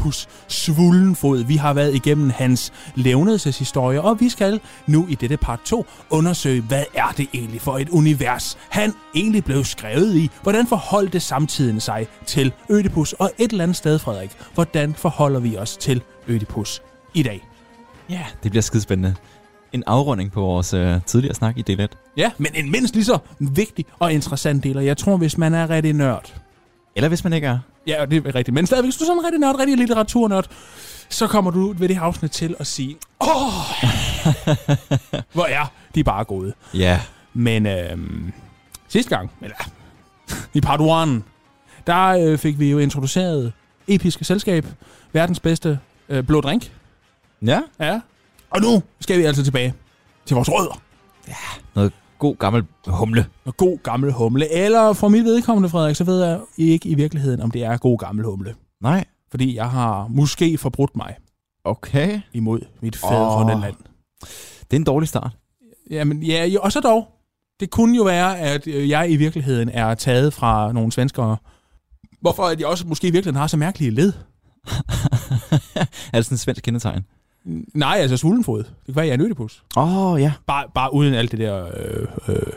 S12: Ø Oedipus Svuldenfod. Vi har været igennem hans levnelseshistorie, og vi skal nu i dette part 2 undersøge, hvad er det egentlig for et univers, han egentlig blev skrevet i. Hvordan forholdt det samtiden sig til Oedipus? Og et eller andet sted, Frederik, hvordan forholder vi os til Oedipus i dag?
S13: Ja, det bliver skidespændende. En afrunding på vores øh, tidligere snak i del 1.
S12: Ja, men en mindst lige så vigtig og interessant del, og jeg tror, hvis man er rigtig nørd,
S13: eller hvis man ikke er.
S12: Ja, det er rigtigt. Men stadigvæk, hvis du er sådan en rigtig nørd, rigtig litteraturnørd, så kommer du ved det afsnit til at sige, åh, hvor er de bare gode.
S13: Ja.
S12: Men øhm, sidste gang, eller i part 1, der øh, fik vi jo introduceret Episke Selskab, verdens bedste øh, blå drink.
S13: Ja.
S12: Ja. Og nu skal vi altså tilbage til vores rødder.
S13: Ja, noget god gammel humle.
S12: Og god gammel humle. Eller for mit vedkommende, Frederik, så ved jeg ikke i virkeligheden, om det er god gammel humle.
S13: Nej.
S12: Fordi jeg har måske forbrudt mig.
S13: Okay.
S12: Imod mit fædrende oh. land.
S13: Det er en dårlig start.
S12: Jamen, ja, og så dog. Det kunne jo være, at øh, jeg i virkeligheden er taget fra nogle svenskere. Hvorfor at jeg også måske i virkeligheden har så mærkelige led.
S13: er det sådan en svensk kendetegn?
S12: Nej, altså svuldenfod. Det kan være, jeg er en ødipus.
S13: Åh, oh, ja.
S12: Bare, bare uden alt det der øh, øh,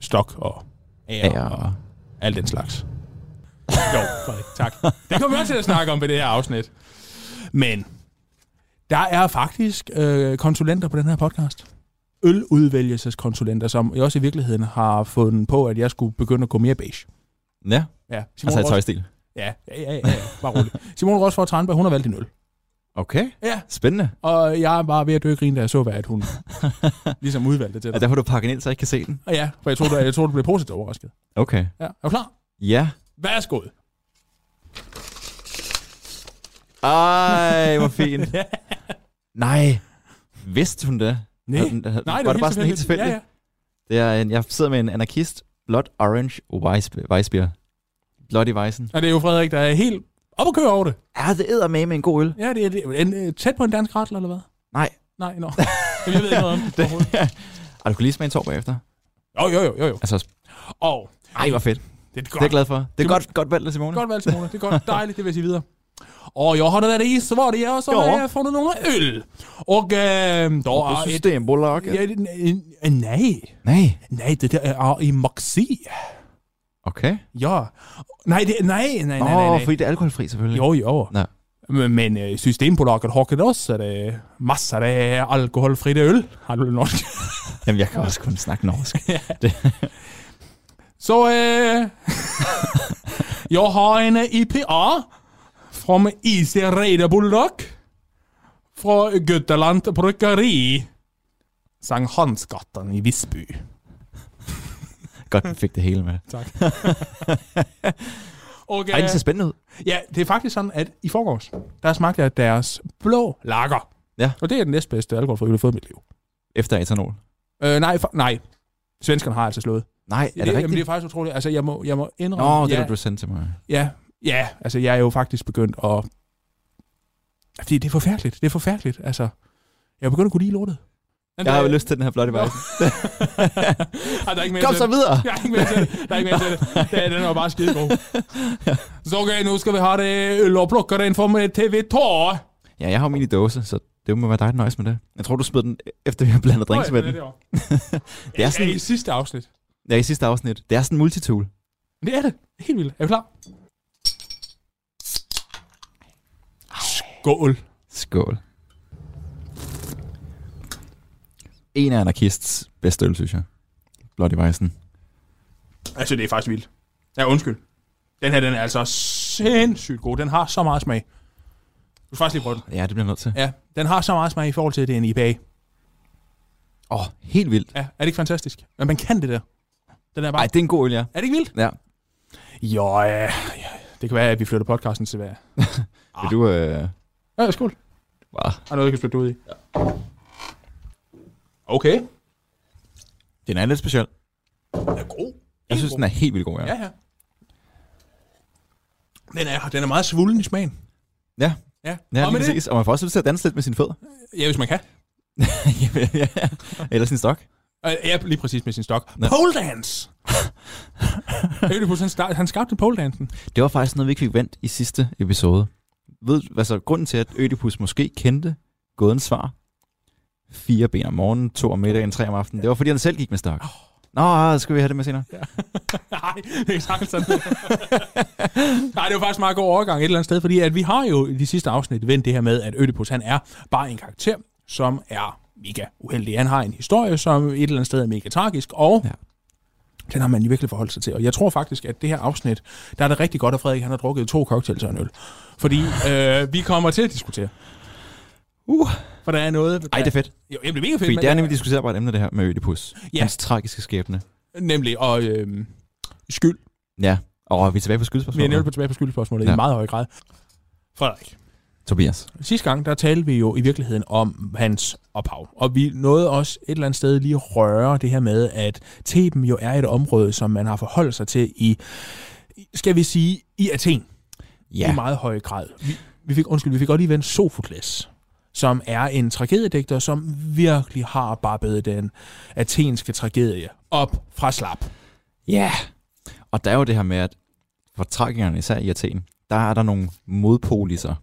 S12: stok og ære ja. og alt den slags. jo, Frederik, tak. Det kommer vi også til at snakke om ved det her afsnit. Men der er faktisk øh, konsulenter på den her podcast. Øludvælgelseskonsulenter, som jeg også i virkeligheden har fundet på, at jeg skulle begynde at gå mere beige.
S13: Ja,
S12: ja
S13: Simon altså i tøjstil.
S12: Ja, ja, ja, ja, bare roligt. Simon Rosford Tranberg, hun har valgt en øl.
S13: Okay.
S12: Ja.
S13: Spændende.
S12: Og jeg er bare ved at dø grin, da jeg så, hvad at hun ligesom udvalgte til dig.
S13: Og der har du pakket ind, så jeg ikke kan se den?
S12: Og ja, for jeg tror, du, jeg tror, du blev positivt overrasket.
S13: Okay.
S12: Ja. Er du klar?
S13: Ja.
S12: Værsgo.
S13: Ej, hvor fint. Nej. Vidste hun det?
S12: Nej.
S13: Nej,
S12: det var,
S13: var det bare sådan helt tilfældigt?
S12: Ja, ja.
S13: Det er en, jeg sidder med en anarkist, Blood Orange Weissbier. Bloody Weissen.
S12: Og det er jo Frederik, der er helt op og køre over det.
S13: Ja, det æder med med en god øl.
S12: Ja, det er, det er en, øh, tæt på en dansk ret, eller hvad?
S13: Nej.
S12: Nej, nå. Jeg ved ikke noget om det.
S13: Og du kan lige smage en tår bagefter.
S12: Jo, jo, jo, jo. jo.
S13: Altså,
S12: og,
S13: ej, hvor fedt.
S12: Det er, godt.
S13: det er jeg glad for. Det er det godt, godt valgt, Simone.
S12: Godt valgt, Simone. Det er godt. Dejligt, det vil jeg sige videre. Och jag har det där i Sverige och så ja. har jag fått några öl. Och äh, då
S13: är... Systembolaget?
S12: Ja, nej.
S13: Nej?
S12: Nej, det där är i Maxi.
S13: Okay.
S12: Ja. Nej, det, nej, nej, nej,
S13: Åh,
S12: nej, nej.
S13: fordi det er alkoholfri selvfølgelig.
S12: Jo, jo.
S13: Ja.
S12: Men, øh, Systembolaget har det også det masser af alkoholfri øl. Har du det norsk?
S13: Jamen, jeg kan også kun snakke norsk.
S12: ja. Så øh, jeg har en IPA fra IC Reide Bulldog fra Gutteland Bryggeri. Sankt Hansgatan i Visby.
S13: Godt, vi fik det hele med.
S12: Tak.
S13: og, Ej, det ser spændende ud.
S12: Ja, det er faktisk sådan, at i forgårs, der smagte jeg deres blå lager.
S13: Ja.
S12: Og det er den næstbedste alkoholfri, jeg har fået i mit liv.
S13: Efter etanol?
S12: Øh, nej, for, nej. Svenskerne har altså slået.
S13: Nej, er det,
S12: det
S13: rigtigt?
S12: Jamen, det er faktisk utroligt. Altså, jeg må, jeg må indrømme...
S13: Nå, det
S12: ja,
S13: du sendte til mig.
S12: Ja, Ja, altså jeg er jo faktisk begyndt at... Fordi det er forfærdeligt. Det er forfærdeligt. Altså, jeg er begyndt at kunne lide lortet. Men
S13: Jeg har jo lyst til den her flotte vej.
S12: Ej, der er ikke mere
S13: Kom så videre.
S12: Der er ikke mere til det. Der er ikke mere til det. det den jo bare skide god. Så okay, nu skal vi have det øl og plukke den for med TV2.
S13: Ja, jeg har min i dåse, så det må være dig, der nøjes med det. Jeg tror, du smed den, efter vi har blandet drinks med
S12: ja,
S13: den.
S12: det er
S13: det er sådan,
S12: i sidste afsnit.
S13: ja, i sidste afsnit. Det er sådan en multitool.
S12: Det er det. Helt vildt. Er vi klar? Skål.
S13: Skål. En af anarkists bedste øl, synes jeg. Bloody Weissen.
S12: Altså, det er faktisk vildt. Ja, undskyld. Den her, den er altså sindssygt god. Den har så meget smag. Du skal faktisk lige prøve den.
S13: Ja, det bliver nødt til.
S12: Ja, den har så meget smag i forhold til, at det er en IPA.
S13: Åh, oh, helt vildt.
S12: Ja, er det ikke fantastisk? Men man kan det der. Den er bare...
S13: Ej, det er en god øl, ja.
S12: Er det ikke vildt?
S13: Ja.
S12: Jo, ja. ja. Det kan være, at vi flytter podcasten til hvad?
S13: Vil du... Øh...
S12: Ja, skål.
S13: Wow.
S12: Har noget, jeg kan spytte ud i? Ja. Okay.
S13: Den er lidt speciel.
S12: Den er god.
S13: Jeg synes, den er helt vildt god, ja.
S12: Ja, ja. Den er, den er meget svullen i smagen.
S13: Ja.
S12: Ja,
S13: Ja,
S12: og
S13: lige præcis. Og man får også lyst til at danse lidt med sine fødder.
S12: Ja, hvis man kan.
S13: ja, ja. Eller sin stok.
S12: Øh, Ja, lige præcis med sin stok.
S13: Nå.
S12: Pole dance! Ødipus, han, start, han skabte pole dansen.
S13: Det var faktisk noget, vi ikke fik vendt i sidste episode. Ved altså grunden til, at Ødipus måske kendte gådens svar, fire ben om morgenen, to om middagen, tre om aftenen, det var fordi, han selv gik med stok. Nå, skal vi have det med senere?
S12: Ja. Nej, det er ikke sagt sådan. Nej, det var faktisk meget god overgang et eller andet sted, fordi at vi har jo i de sidste afsnit vendt det her med, at Ødipus han er bare en karakter, som er mega uheldig. Han har en historie, som et eller andet sted er mega tragisk, og ja. den har man jo virkelig forholdt sig til. Og jeg tror faktisk, at det her afsnit, der er det rigtig godt, at Frederik han har drukket to cocktails og en øl. Fordi øh, vi kommer til at diskutere.
S13: Uh.
S12: For der er noget... Der,
S13: Ej, det er fedt.
S12: Jo, jamen, det er mega fedt.
S13: Fordi
S12: men
S13: det er nemlig diskuterbart emne, det her med Ødipus.
S12: Ja.
S13: Hans tragiske skæbne.
S12: Nemlig, og øh, skyld.
S13: Ja, og vi er tilbage på
S12: Vi er
S13: skyldspørgsmålet.
S12: nemlig tilbage på skyldspørgsmålet. Ja. i meget høj grad. Frederik,
S13: Tobias.
S12: sidste gang, der talte vi jo i virkeligheden om hans ophav. Og vi nåede også et eller andet sted lige at røre det her med, at Theben jo er et område, som man har forholdt sig til i, skal vi sige, i Athen.
S13: Ja.
S12: I meget høj grad. Vi, vi fik, undskyld, vi fik godt lige vendt Sofokles, som er en tragediedigter, som virkelig har barbet den athenske tragedie op fra slap.
S13: Ja. Og der er jo det her med, at for tragikerne, især i Athen, der er der nogle modpoliser,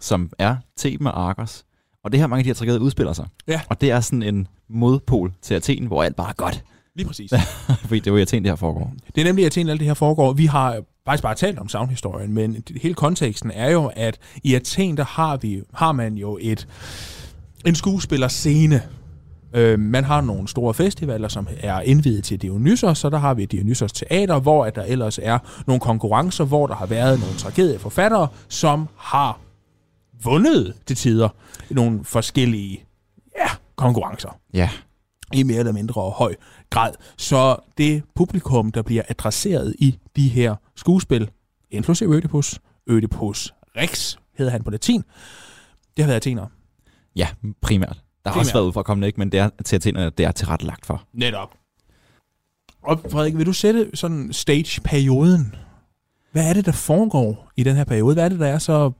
S13: som er Theben og Argos. Og det her mange af de her tragedier udspiller sig.
S12: Ja.
S13: Og det er sådan en modpol til Athen, hvor alt bare er godt.
S12: Lige præcis.
S13: Fordi det er jo i Athen, det her foregår.
S12: Det er nemlig, at Athen alt det her foregår. Vi har faktisk bare talt om savnhistorien, men hele konteksten er jo, at i Athen, der har, vi, har man jo et, en skuespillerscene. Øh, man har nogle store festivaler, som er indvidet til Dionysos, så der har vi Dionysos Teater, hvor at der ellers er nogle konkurrencer, hvor der har været nogle tragedieforfattere, som har vundet til tider nogle forskellige ja, konkurrencer
S13: Ja
S12: i mere eller mindre høj grad. Så det publikum, der bliver adresseret i de her skuespil, inklusive Ødipus, Ødipus Rex hedder han på latin, det har været athener.
S13: Ja, primært. Der har også
S12: Primært.
S13: været ud fra kommende, ikke? men det er til Athenerne, det er tilrettelagt for.
S12: Netop. Og Frederik, vil du sætte sådan stage-perioden? Hvad er det, der foregår i den her periode? Hvad er det, der er så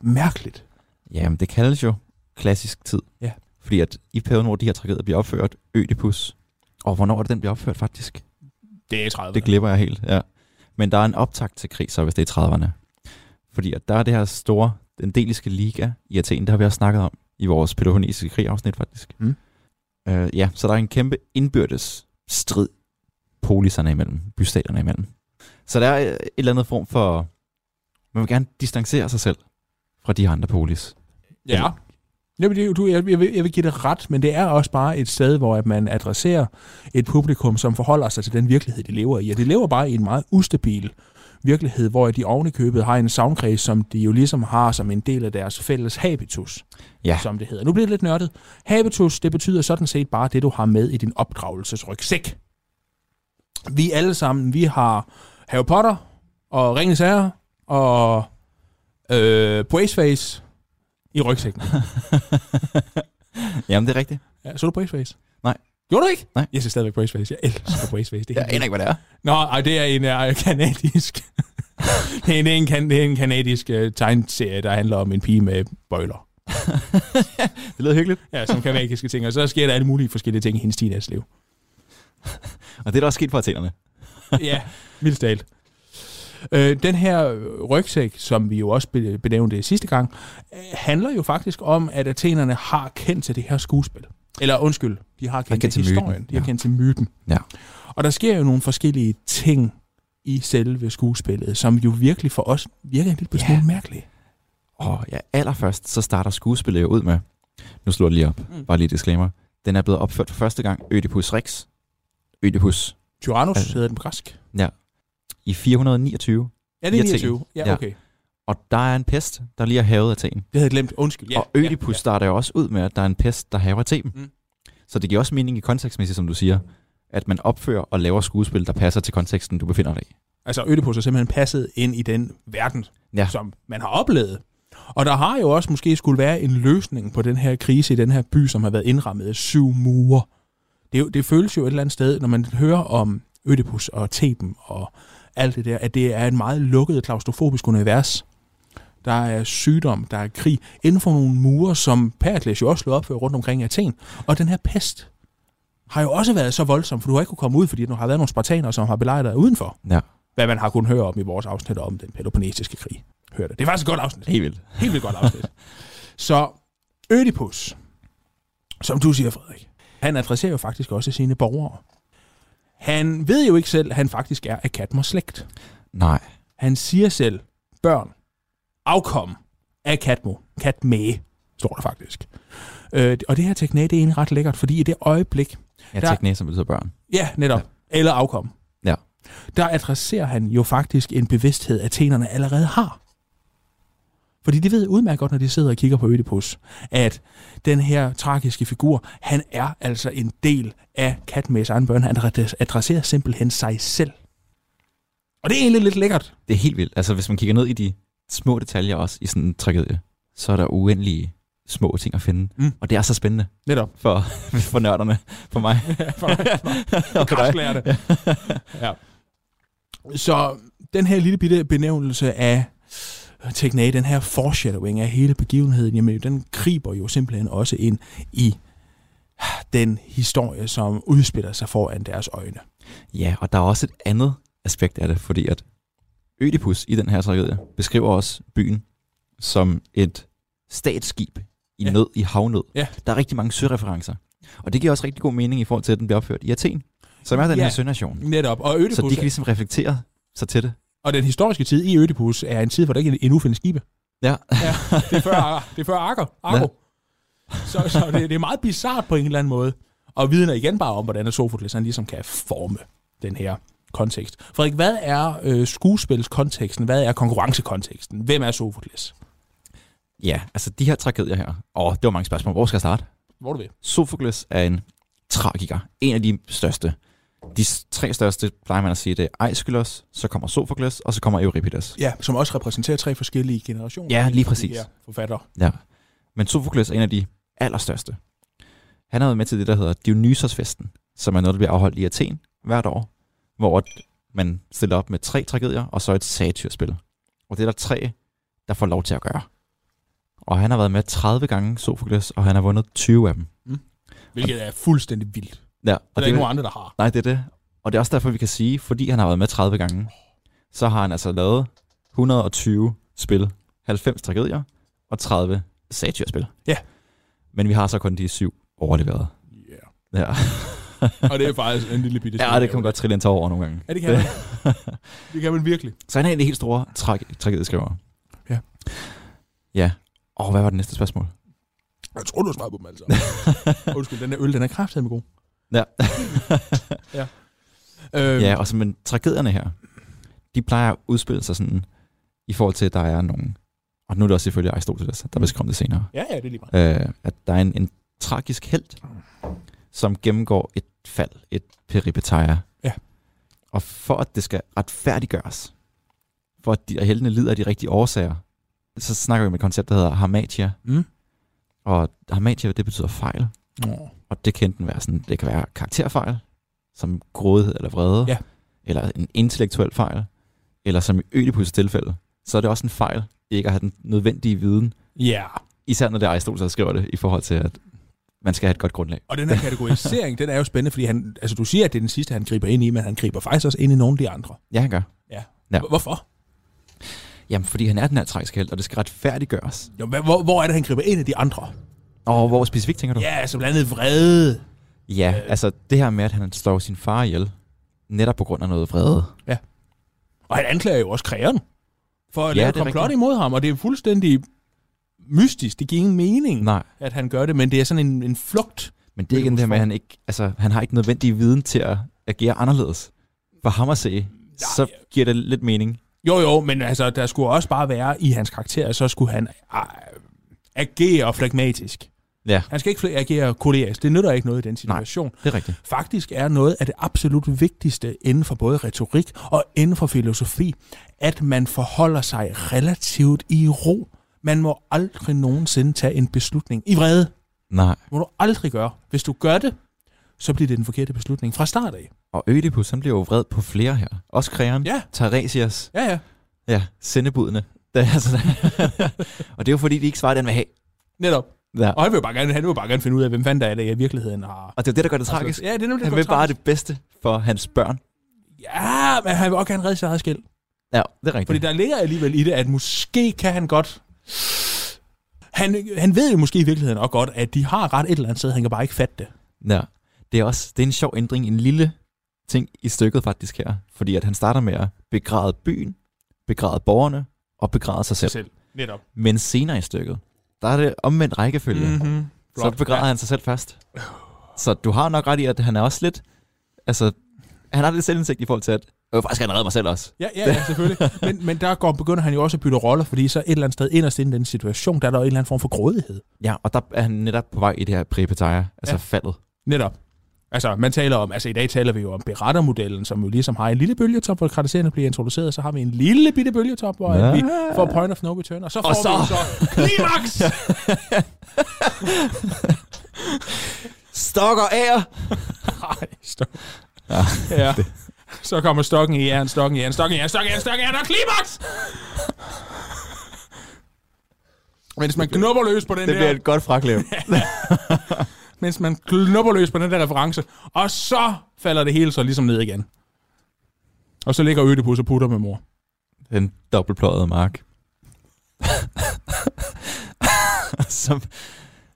S12: mærkeligt?
S13: Jamen, det kaldes jo klassisk tid.
S12: Ja.
S13: Fordi at i perioden, hvor de her tragedier bliver opført, Ødipus, og hvornår er det, den bliver opført faktisk?
S12: Det er i 30'erne.
S13: Det glipper jeg helt, ja. Men der er en optakt til krig, så hvis det er i 30'erne. Fordi at der er det her store, den deliske liga i Athen, det har vi også snakket om i vores peloponnesiske krig-afsnit faktisk.
S12: Mm.
S13: Øh, ja, så der er en kæmpe indbyrdes strid poliserne imellem, bystaterne imellem. Så der er øh, et eller andet form for, man vil gerne distancere sig selv fra de andre polis.
S12: Ja. Jamen, du, jeg, jeg, vil, jeg vil give det ret, men det er også bare et sted, hvor at man adresserer et publikum, som forholder sig til den virkelighed, de lever i. Og de lever bare i en meget ustabil virkelighed, hvor de oven i købet har en savnkreds, som de jo ligesom har som en del af deres fælles habitus,
S13: Ja.
S12: som det hedder. Nu bliver det lidt nørdet. Habitus, det betyder sådan set bare det, du har med i din opdragelsesrygsæk. Vi alle sammen, vi har Harry Potter og Ringens Herre og øh, Braceface i rygsækken.
S13: Jamen, det er rigtigt.
S12: Ja, så du Braceface?
S13: Nej.
S12: Gjorde du ikke?
S13: Nej.
S12: Jeg ser stadigvæk Braceface. Jeg elsker Braceface. Det er
S13: Jeg aner ikke, hvad det er.
S12: Nå, ej, det er en uh, kanadisk det, er, det, er en, kan- det er en kanadisk uh, tegnserie, der handler om en pige med bøjler.
S13: det lyder hyggeligt.
S12: Ja, som kan magiske ting. Og så sker der alle mulige forskellige ting i hendes teenage-liv.
S13: Og det er der også sket for athenerne.
S12: ja, vildt. Øh, den her rygsæk, som vi jo også be- benævnte sidste gang, øh, handler jo faktisk om, at athenerne har kendt til det her skuespil. Eller undskyld, de har kendt,
S13: kendt
S12: til
S13: til myten.
S12: historien. De har
S13: Ja.
S12: kendt til myten.
S13: Ja.
S12: Og der sker jo nogle forskellige ting i selve skuespillet, som jo virkelig for os virker en lille smule mærkelige.
S13: Og ja, allerførst, så starter skuespillet jo ud med, nu slår det lige op,
S12: Mm.
S13: bare lige disclaimer, den er blevet opført for første gang, Ødipus Rex. Ødipus.
S12: Tyrannus
S13: Altså-
S12: hedder den på græsk.
S13: Ja. I 429.
S12: Ja, det er
S13: i Athen.
S12: 29. Ja, okay.
S13: Og der er en pest, der lige har havet Athen.
S12: Det havde jeg glemt. Undskyld. Ja,
S13: og Ødipus ja, ja. starter jo også ud med, at der er en pest, der haver Athen.
S12: Mm.
S13: Så det giver også mening i kontekstmæssigt, som du siger, at man opfører og laver skuespil, der passer til konteksten, du befinder dig i.
S12: Altså Ødipus er simpelthen passet ind i den verden,
S13: Ja.
S12: som man har oplevet. Og der har jo også måske skulle være en løsning på den her krise i den her by, som har været indrammet af syv mure. Det, det føles jo et eller andet sted, når man hører om Ødipus og Theben og alt det der, at det er et meget lukket, klaustrofobisk univers. Der er sygdom, der er krig, inden for nogle mure, som Perikles jo også slog op for rundt omkring i Athen. Og den her pest har jo også været så voldsom, for du har ikke kunne komme ud, fordi der har været nogle spartanere, som har belejret dig udenfor.
S13: Ja.
S12: Hvad man har kunnet høre om i vores afsnit om den peloponnesiske krig. Hør det. Det er faktisk et godt afsnit.
S13: Helt vildt.
S12: Helt vildt godt afsnit. Så Ødipus, som du siger, Frederik, han adresserer jo faktisk også sine borgere. Han ved jo ikke selv, at han faktisk er af Katmos slægt.
S13: Nej.
S12: Han siger selv, børn, afkom af Katmo. Katme, står der faktisk. Øh, og det her teknæ, det er egentlig ret lækkert, fordi i det øjeblik...
S13: Ja,
S12: der-
S13: teknæ, som betyder børn.
S12: Ja, netop. Ja. Eller afkom.
S13: Ja.
S12: Der adresserer han jo faktisk en bevidsthed, athenerne allerede har. Fordi de ved udmærket godt, når de sidder og kigger på Ødipus, at den her tragiske figur, han er altså en del af Katmæs egen børn. Han adresserer simpelthen sig selv. Og det er egentlig lidt lækkert.
S13: Det er helt vildt. Altså, hvis man kigger ned i de små detaljer også i sådan en tragedie, så er der uendelige små ting at finde.
S12: Mm.
S13: Og det er så spændende.
S12: Netop.
S13: For, for nørderne. For mig.
S12: for mig. For
S13: dig.
S12: græsklærte. ja. Så den her lille bitte benævnelse af teknæ, den her foreshadowing af hele begivenheden, jamen, den griber jo simpelthen også ind i den historie, som udspiller sig foran deres øjne.
S13: Ja, og der er også et andet aspekt af det, fordi at Ødipus i den her tragedie beskriver også byen som et statsskib i
S12: Ja.
S13: nød, i havnød.
S12: Ja.
S13: Der er rigtig mange søreferencer. Og det giver også rigtig god mening i forhold til, at den bliver opført i Athen, som er den
S12: Ja,
S13: her sønation.
S12: Netop. Og Ødipus,
S13: Så de kan ligesom reflektere sig til det.
S12: Og den historiske tid i Ødipus er en tid, hvor der ikke endnu findes skibe.
S13: Ja.
S12: ja det er før, det er før Argo. Argo. Så, så det, det er meget bizart på en eller anden måde. Og vidner igen bare om, hvordan Sofokles han ligesom kan forme den her kontekst. Frederik, hvad er øh, skuespilskonteksten? Hvad er konkurrencekonteksten? Hvem er Sofokles?
S13: Ja, altså de her tragedier her. Åh, det var mange spørgsmål. Hvor skal jeg starte?
S12: Hvor du ved?
S13: Sofokles er en tragiker. En af de største. De tre største plejer man at sige, det er Aeschylus, så kommer Sofokles, og så kommer Euripides.
S12: Ja, som også repræsenterer tre forskellige generationer.
S13: Ja, lige præcis.
S12: her Forfattere.
S13: Ja. Men Sofokles er en af de allerstørste. Han har været med til det, der hedder Dionysosfesten, som er noget, der bliver afholdt i Athen hvert år, hvor man stiller op med tre tragedier, og så et satyrspil. Og det er der tre, der får lov til at gøre. Og han har været med 30 gange, Sofokles, og han har vundet 20 af dem.
S12: Mm. Hvilket er fuldstændig vildt.
S13: Ja,
S12: og der er ikke nogen andre, der har.
S13: Nej, det er det. Og det er også derfor, vi kan sige, fordi han har været med 30 gange, så har han altså lavet 120 spil, 90 tragedier og 30 satyrspil.
S12: Ja.
S13: Men vi har så kun de syv overleveret.
S12: Yeah.
S13: Ja.
S12: Og det er faktisk en lille bitte
S13: Ja, det kan man godt trille en tår over nogle gange.
S12: Ja, det kan man. det kan man virkelig.
S13: Så han er en af de helt store tra- tragedieskrivere.
S12: Ja.
S13: Ja. Og hvad var det næste spørgsmål?
S12: Jeg tror, du har svaret på dem alle sammen. Undskyld, den der øl, den er kraftigt med god.
S13: Ja.
S12: ja.
S13: Øhm. Ja, og så men tragedierne her, de plejer at udspille sig sådan, i forhold til, at der er nogle, og nu er det også selvfølgelig Aristoteles, der beskriver det senere.
S12: Ja, ja, det er lige meget.
S13: Øh, at der er en, en tragisk held, som gennemgår et fald, et peripeteia.
S12: Ja.
S13: Og for at det skal retfærdiggøres, for at de, at heldene lider af de rigtige årsager, så snakker vi om et koncept, der hedder harmatia.
S12: Mm.
S13: Og harmatia, det betyder fejl.
S12: Nå.
S13: Og det kan enten være sådan, det kan være karakterfejl, som grådighed eller vrede,
S12: ja.
S13: eller en intellektuel fejl, eller som i Ødipus tilfælde, så er det også en fejl ikke at have den nødvendige viden.
S12: Ja.
S13: Især når det er Aristoteles, der skriver det, i forhold til, at man skal have et godt grundlag.
S12: Og den her kategorisering, den er jo spændende, fordi han, altså du siger, at det er den sidste, han griber ind i, men han griber faktisk også ind i nogle af de andre.
S13: Ja, han gør.
S12: Ja.
S13: Ja.
S12: Hvorfor?
S13: Jamen, fordi han er den her tragiske held, og det skal retfærdiggøres.
S12: Jo, hvor, hvor er det, han griber ind i de andre?
S13: Og hvor specifikt tænker du?
S12: Ja, altså blandt andet vrede.
S13: Ja, altså det her med, at han slår sin far ihjel, netop på grund af noget vrede.
S12: Ja. Og han anklager jo også krægeren for at
S13: Ja,
S12: lave komplot
S13: rigtigt.
S12: imod ham, og det er fuldstændig mystisk. Det giver ingen mening,
S13: Nej.
S12: at han gør det, men det er sådan en, en flugt.
S13: Men det er igen det her med, at han ikke, altså, han har ikke nødvendig viden til at agere anderledes. For ham at se, så giver det lidt mening.
S12: Jo, jo, men altså, der skulle også bare være i hans karakter, så skulle han øh, agere flagmatisk.
S13: Ja.
S12: Han skal ikke agere kolerisk. Det nytter ikke noget i den situation.
S13: det er rigtigt.
S12: Faktisk er noget af det absolut vigtigste inden for både retorik og inden for filosofi, at man forholder sig relativt i ro. Man må aldrig nogensinde tage en beslutning i vrede.
S13: Nej.
S12: må du aldrig gøre. Hvis du gør det, så bliver det den forkerte beslutning fra start af.
S13: Og Ødipus, han bliver jo vred på flere her. Også krægeren.
S12: Ja.
S13: Teresias.
S12: Ja, ja.
S13: Ja, sendebudene. Det er altså, og det er jo fordi, de ikke svarer den vil have.
S12: Netop.
S13: Ja.
S12: Og han vil jo bare gerne, han vil jo bare gerne finde ud af, hvem fanden der er det, i virkeligheden har...
S13: Og det er det, der gør det tragisk.
S12: ja, det er nemlig det, der
S13: han vil bare det bedste for hans børn.
S12: Ja, men han vil også gerne redde sit eget skæld.
S13: Ja, det er rigtigt.
S12: Fordi der ligger alligevel i det, at måske kan han godt... Han, han ved jo måske i virkeligheden også godt, at de har ret et eller andet sted, han kan bare ikke fatte det.
S13: Ja, det er også det er en sjov ændring, en lille ting i stykket faktisk her. Fordi at han starter med at begræde byen, begræde borgerne og begræde sig selv.
S12: selv. Netop.
S13: Men senere i stykket, der er det omvendt rækkefølge.
S12: Mhm.
S13: Så begræder
S12: Ja.
S13: han sig selv først. Så du har nok ret i, at han er også lidt... Altså, han har lidt selvindsigt i forhold til, at jeg vil faktisk gerne redde mig selv også.
S12: Ja, ja, ja selvfølgelig. Men, men der går, begynder han jo også at bytte roller, fordi så et eller andet sted inderst inde i den situation, der er der jo en eller anden form for grådighed.
S13: Ja, og der er han netop på vej i det her præpetaja, altså
S12: ja.
S13: faldet.
S12: Netop. Altså, man taler om, altså i dag taler vi jo om berettermodellen, som jo ligesom har en lille bølgetop, hvor karaktererne bliver introduceret, så har vi en lille bitte bølgetop, hvor
S13: Ja.
S12: vi får point of no return, og så får
S13: Og så-
S12: vi så klimaks!
S13: Stok og ære!
S12: Ej, stok.
S13: Ja.
S12: Ja. Så kommer stokken i jern, stokken i jern, stokken i jern, stokken i jern, stokken i jern, og klimaks! Mens man knupper løs på den
S13: Det
S12: der...
S13: bliver et godt fraklip.
S12: mens man knupper løs på den der reference, og så falder det hele så ligesom ned igen. Og så ligger Ødipus og putter med mor.
S13: Den dobbeltpløjede mark. som,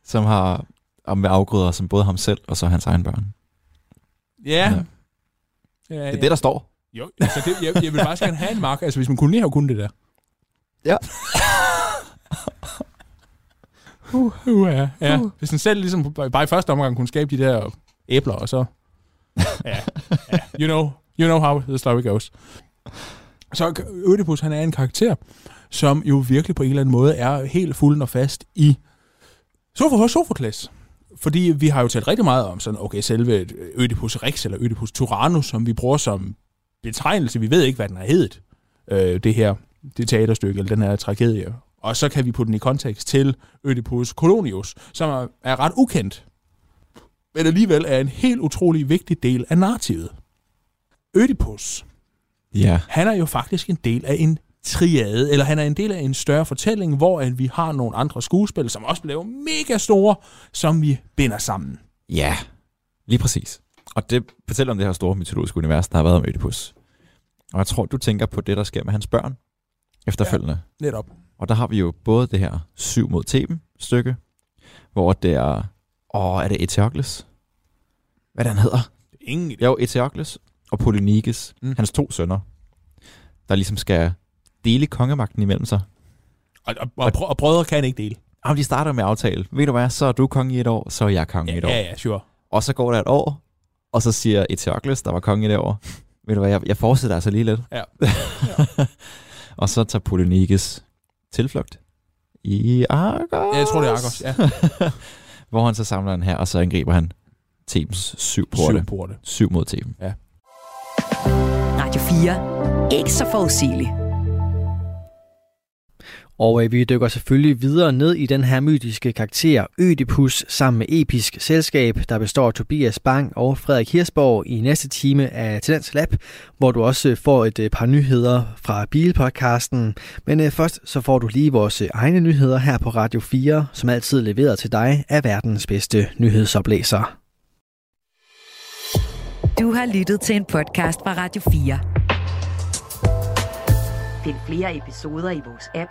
S13: som har om med afgrøder som både ham selv og så hans egen børn.
S12: Ja. ja. ja
S13: Det er det, der står.
S12: Jo, altså det, jeg, jeg vil faktisk gerne have en mark. Altså hvis man kunne lige have kunnet det der.
S13: Ja.
S12: Uh, uh, ja, ja. Hvis den selv ligesom bare i første omgang kunne skabe de der æbler, og så... Ja, ja. You, know, you know how the story goes. Så Ødipus, han er en karakter, som jo virkelig på en eller anden måde er helt fuld og fast i Sophocles Sophokles. Fordi vi har jo talt rigtig meget om sådan, okay, selve Ødipus Rex eller Ødipus Tyrannus, som vi bruger som betegnelse. Vi ved ikke, hvad den har heddet, øh, det her det teaterstykke, eller den her tragedie. Og så kan vi putte den i kontekst til Ødipus Colonius, som er, ret ukendt, men alligevel er en helt utrolig vigtig del af narrativet. Ødipus,
S13: Ja.
S12: han er jo faktisk en del af en triade, eller han er en del af en større fortælling, hvor at vi har nogle andre skuespil, som også bliver mega store, som vi binder sammen.
S13: Ja, lige præcis. Og det fortæller om det her store mytologiske univers, der har været om Ødipus. Og jeg tror, du tænker på det, der sker med hans børn efterfølgende.
S12: Ja, netop.
S13: Og der har vi jo både det her syv mod Theben stykke, hvor det er... Åh, er det Eteokles? Hvad han hedder?
S12: Ingen idé.
S13: Jo, Eteokles og Polynikes, mm. hans to sønner, der ligesom skal dele kongemagten imellem sig.
S12: Og, og, og, og brødre kan ikke dele.
S13: Og de starter med aftale, ved du hvad, så er du konge i et år, så er jeg konge i et år.
S12: Ja, ja, sure.
S13: Og så går der et år, og så siger Eteokles, der var konge i det år, ved du hvad, jeg, jeg fortsætter altså lige lidt.
S12: Ja.
S13: og så tager Polynikes tilflugt i Argos.
S12: Ja, jeg tror, det er Argos, ja.
S13: Hvor han så samler den her, og så angriber han Thebens syv porte.
S12: Syv porte.
S13: Syv mod Theben.
S12: Ja.
S2: Radio 4. Ikke så forudsigeligt.
S1: Og øh, vi dykker selvfølgelig videre ned i den her mytiske karakter Ødipus sammen med Episk Selskab, der består af Tobias Bang og Frederik Hirsborg i næste time af Talents Lab, hvor du også får et øh, par nyheder fra Bilpodcasten. Men øh, først så får du lige vores øh, egne nyheder her på Radio 4, som altid leveret til dig af verdens bedste nyhedsoplæser.
S2: Du har lyttet til en podcast fra Radio 4. Find flere episoder i vores app,